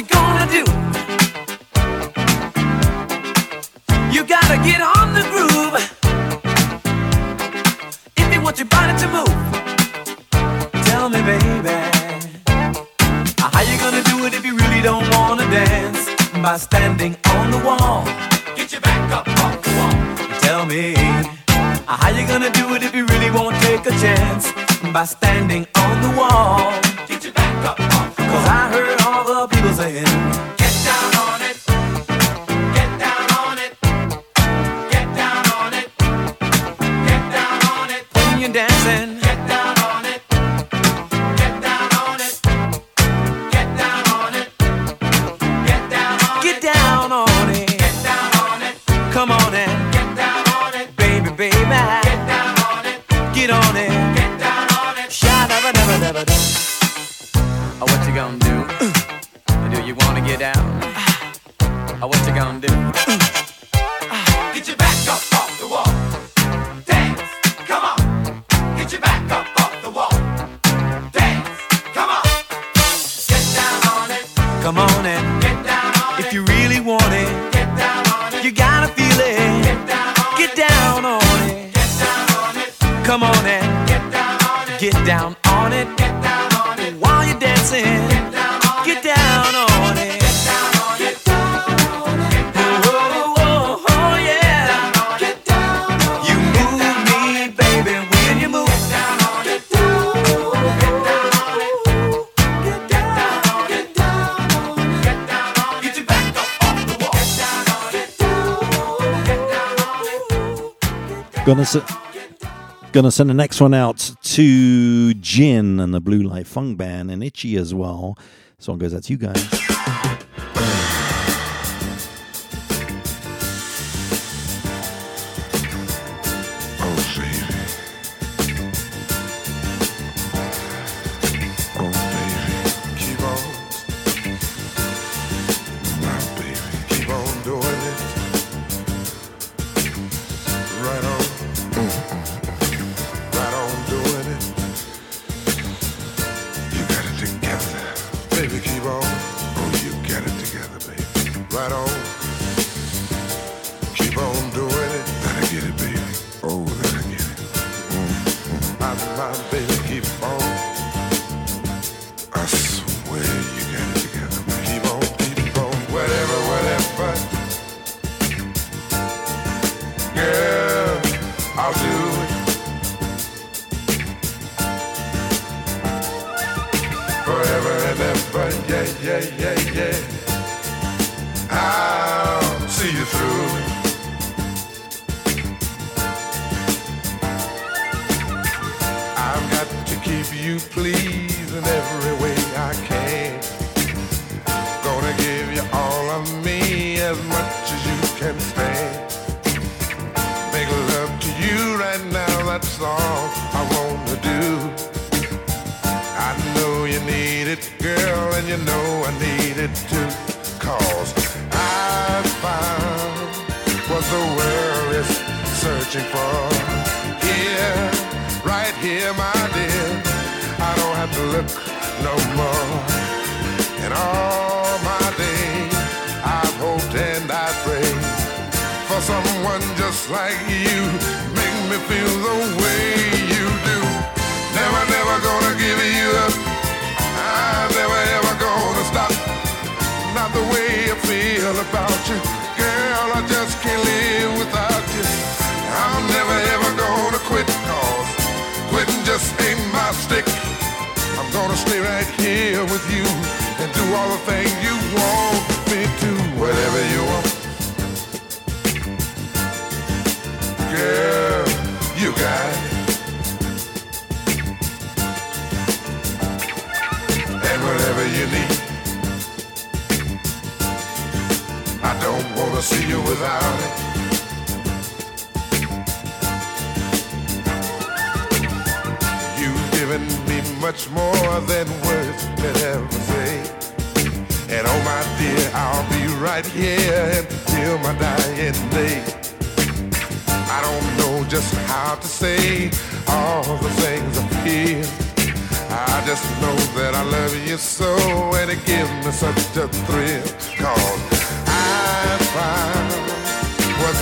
you gonna do? You gotta get on the groove. If you want your body to move. Tell me, baby. How you gonna do it if you really don't wanna dance? By standing on the wall. Get your back up off the wall. Tell me. How you gonna do it if you really won't take a chance? By standing on the wall. Get your back up off the wall. Cause I heard people saying, Get down on it. Get down on it. Get down on it. Get down on it. When you're dancing. Get down on it. Get down on it. Get down on it. Get down on it. Get down on it. Get down on it. Come on and get down on it. Baby, baby. Get down on it. Get on it. Get down on it. Sha never never never. Oh, what you gonna do? You wanna get down? Oh, what you gonna do? Get your back up off the wall. Dance, come on. Get your back up off the wall. Dance, come on. Get down on it. Come on and get down on it. If you really want it, get down on it. You gotta feel it. Get down on get down on it. Get down on it. Come on and get down on it. Get down on it. Gonna s- gonna send the next one out to Jin and the Blue Light Funk Band and Itchy as well. Song goes out to you guys.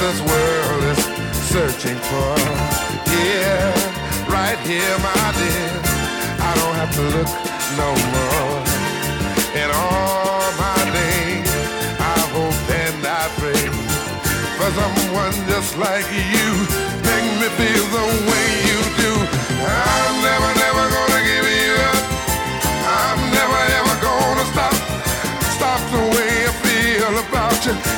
this world is searching for. Yeah, right here, my dear. I don't have to look no more. In all my days, I hope and I pray for someone just like you. Make me feel the way you do. I'm never, never gonna give you up. I'm never, ever gonna stop. Stop the way I feel about you.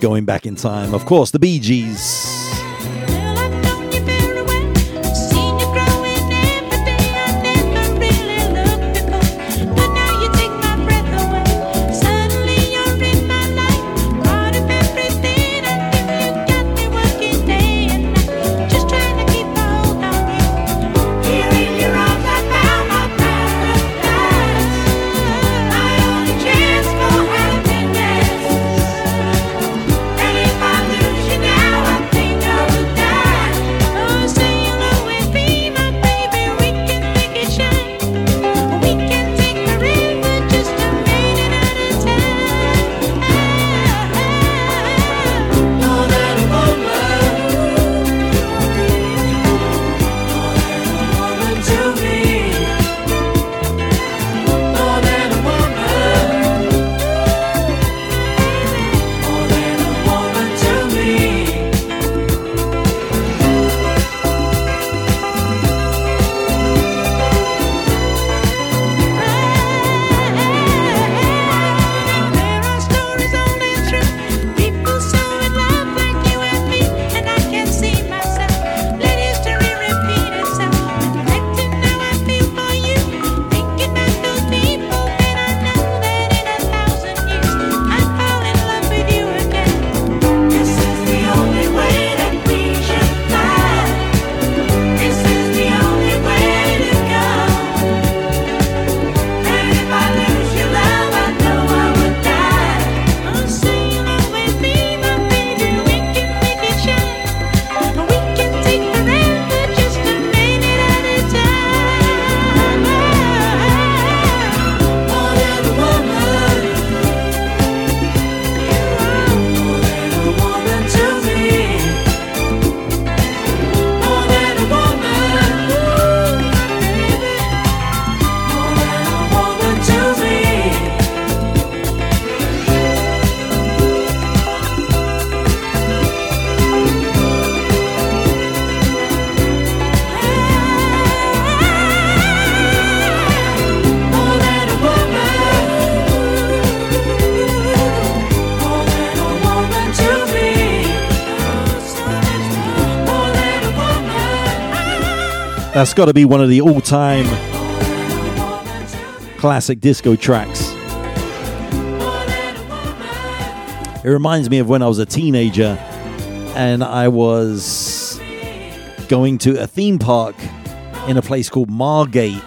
Going back in time, of course, the Bee Gees. That's got to be one of the all time classic disco tracks. It reminds me of when I was a teenager and I was going to a theme park in a place called Margate,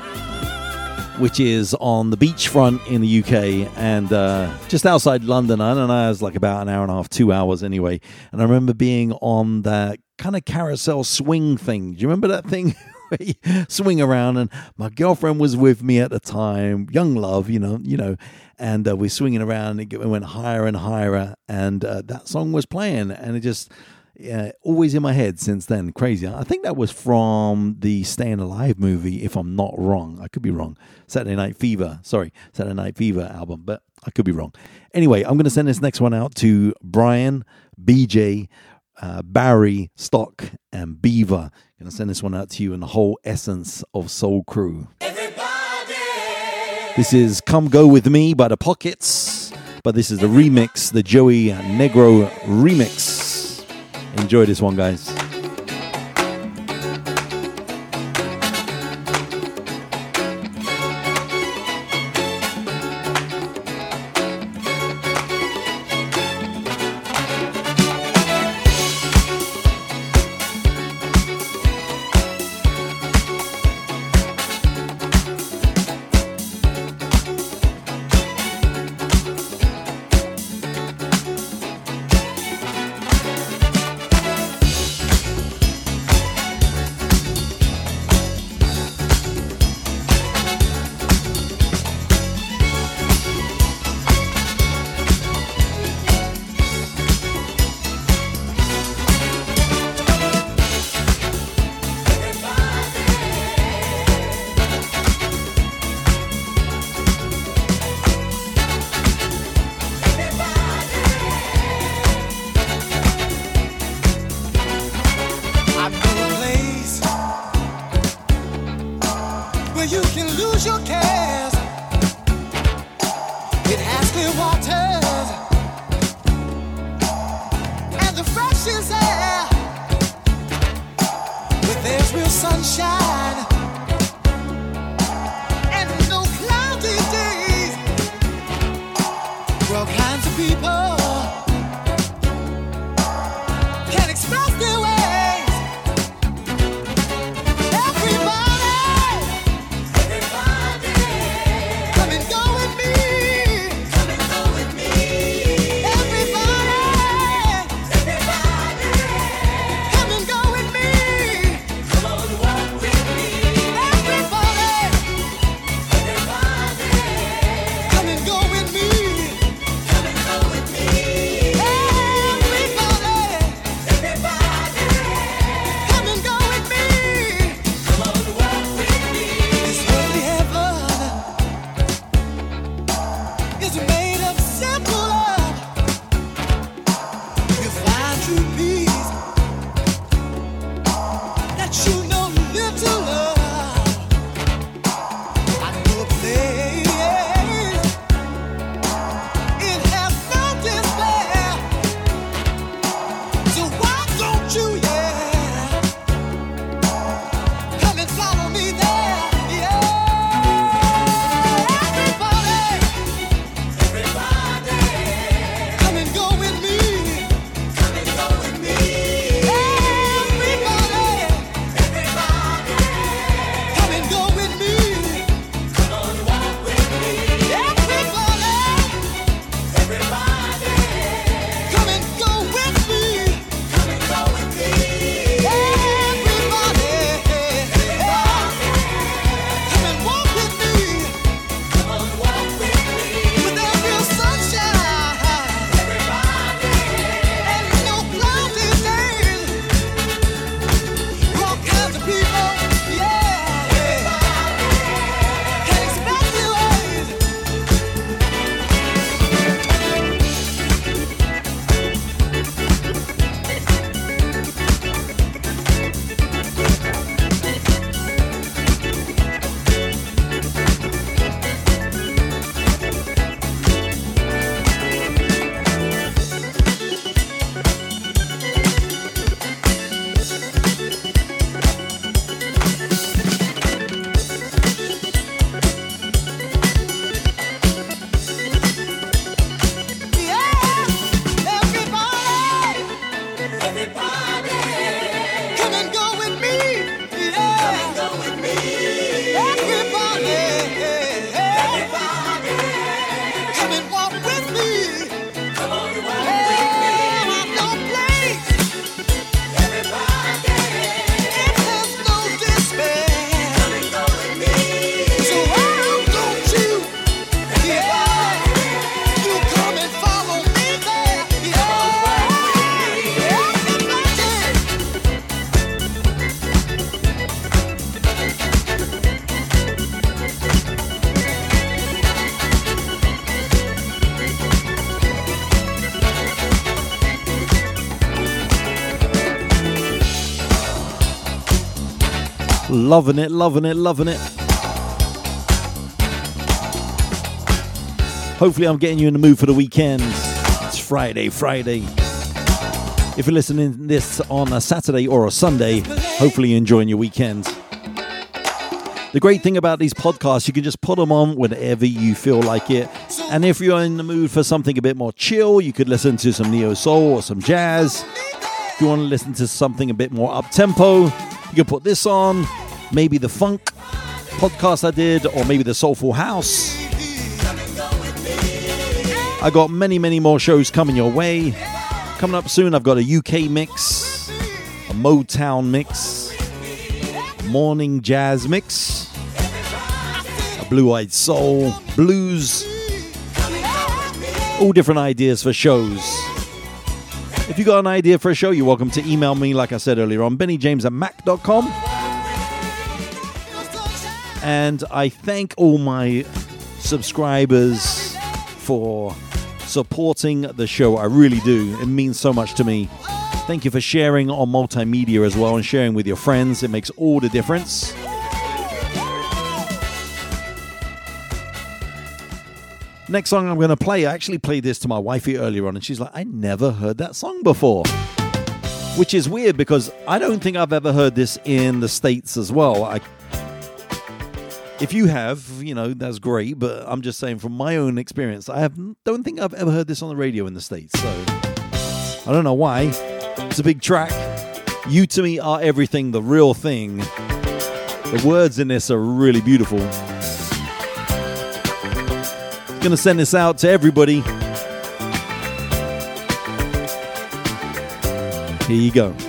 which is on the beachfront in the UK and uh, just outside London. I don't know, it was like about an hour and a half, two hours anyway. And I remember being on that kind of carousel swing thing. Do you remember that thing? *laughs* *laughs* swing around and my girlfriend was with me at the time young love you know you know and uh, we're swinging around and it went higher and higher and uh, that song was playing and it just always in my head since then. Crazy. I think that was from the Staying Alive movie, if I'm not wrong. I could be wrong. Saturday Night Fever. Sorry, Saturday Night Fever album, but I could be wrong. Anyway, I'm going to send this next one out to Brian, BJ, uh, Barry, Stock, and Beaver. Going to send this one out to you in the whole essence of Soul Crew. This is Come Go With Me by The Pockets, but this is the remix, the Joey Negro remix. Enjoy this one, guys. Loving it, loving it, loving it. Hopefully, I'm getting you in the mood for the weekend. It's Friday, Friday. If you're listening to this on a Saturday or a Sunday, hopefully you're enjoying your weekend. The great thing about these podcasts, you can just put them on whenever you feel like it. And if you're in the mood for something a bit more chill, you could listen to some neo soul or some jazz. If you want to listen to something a bit more up tempo, you can put this on. Maybe the funk podcast I did, or maybe the soulful house. I got many, many more shows coming your way. Coming up soon, I've got a UK mix, a Motown mix, morning jazz mix, a blue eyed soul, blues, all different ideas for shows. If you got an idea for a show, you're welcome to email me, like I said earlier on, bennyjames at mac.com. And I thank all my subscribers for supporting the show. I really do. It means so much to me. Thank you for sharing on multimedia as well and sharing with your friends. It makes all the difference. Next song I'm going to play, I actually played this to my wifey earlier on, and she's like, I never heard that song before. Which is weird because I don't think I've ever heard this in the States as well. I, if you have, you know, that's great, but I'm just saying from my own experience, I have, don't think I've ever heard this on the radio in the States. So I don't know why. It's a big track. You to me are everything, the real thing. The words in this are really beautiful. Gonna send this out to everybody. Here you go.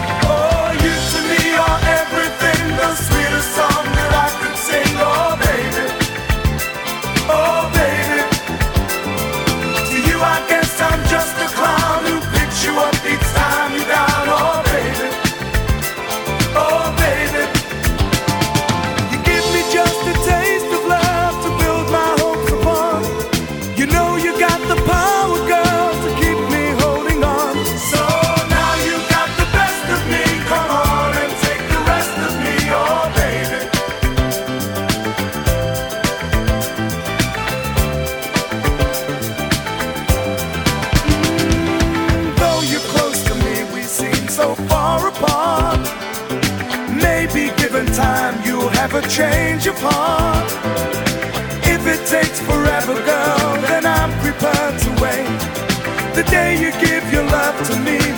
If it takes forever, girl, then I'm prepared to wait. The day you give your love to me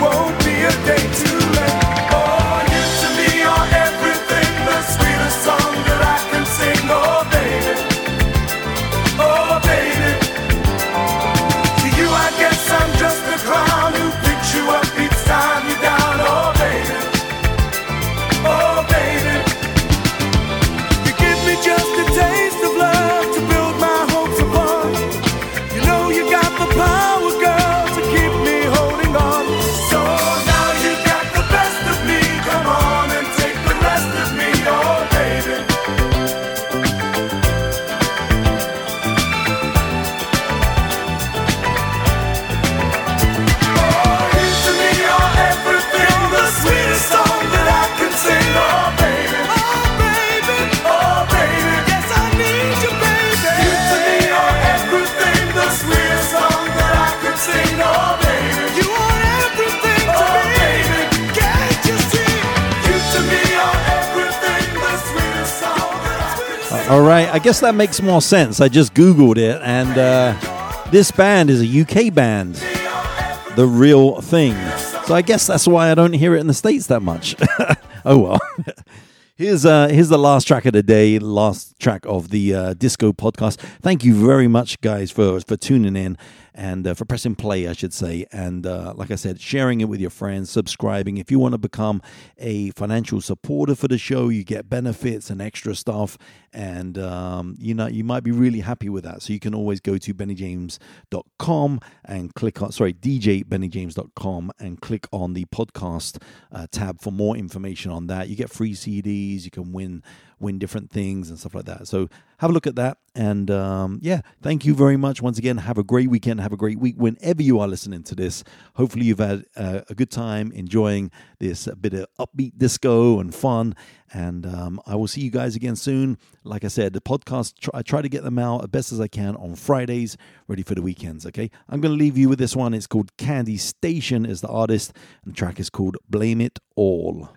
All right, I guess that makes more sense. I just Googled it, and uh, this band is a UK band, The Real Thing. So I guess that's why I don't hear it in the States that much. *laughs* oh well. *laughs* Here's uh here's the last track of the day, last track of the uh, disco podcast. Thank you very much, guys, for for tuning in. And uh, for pressing play, I should say. And uh, like I said, sharing it with your friends, subscribing. If you want to become a financial supporter for the show, you get benefits and extra stuff. And um, you know, you might be really happy with that. So you can always go to bennyjames.com and click on, sorry, djbennyjames.com and click on the podcast uh, tab for more information on that. You get free CDs, you can win win different things and stuff like that. So have a look at that. And um, yeah, thank you very much once again. Have a great weekend. Have a great week whenever you are listening to this. Hopefully, you've had uh, a good time enjoying this bit of upbeat disco and fun. And um, I will see you guys again soon. Like I said, the podcast, I try to get them out as best as I can on Fridays, ready for the weekends. Okay. I'm going to leave you with this one. It's called Candi Staton, is the artist, and the track is called Blame It All.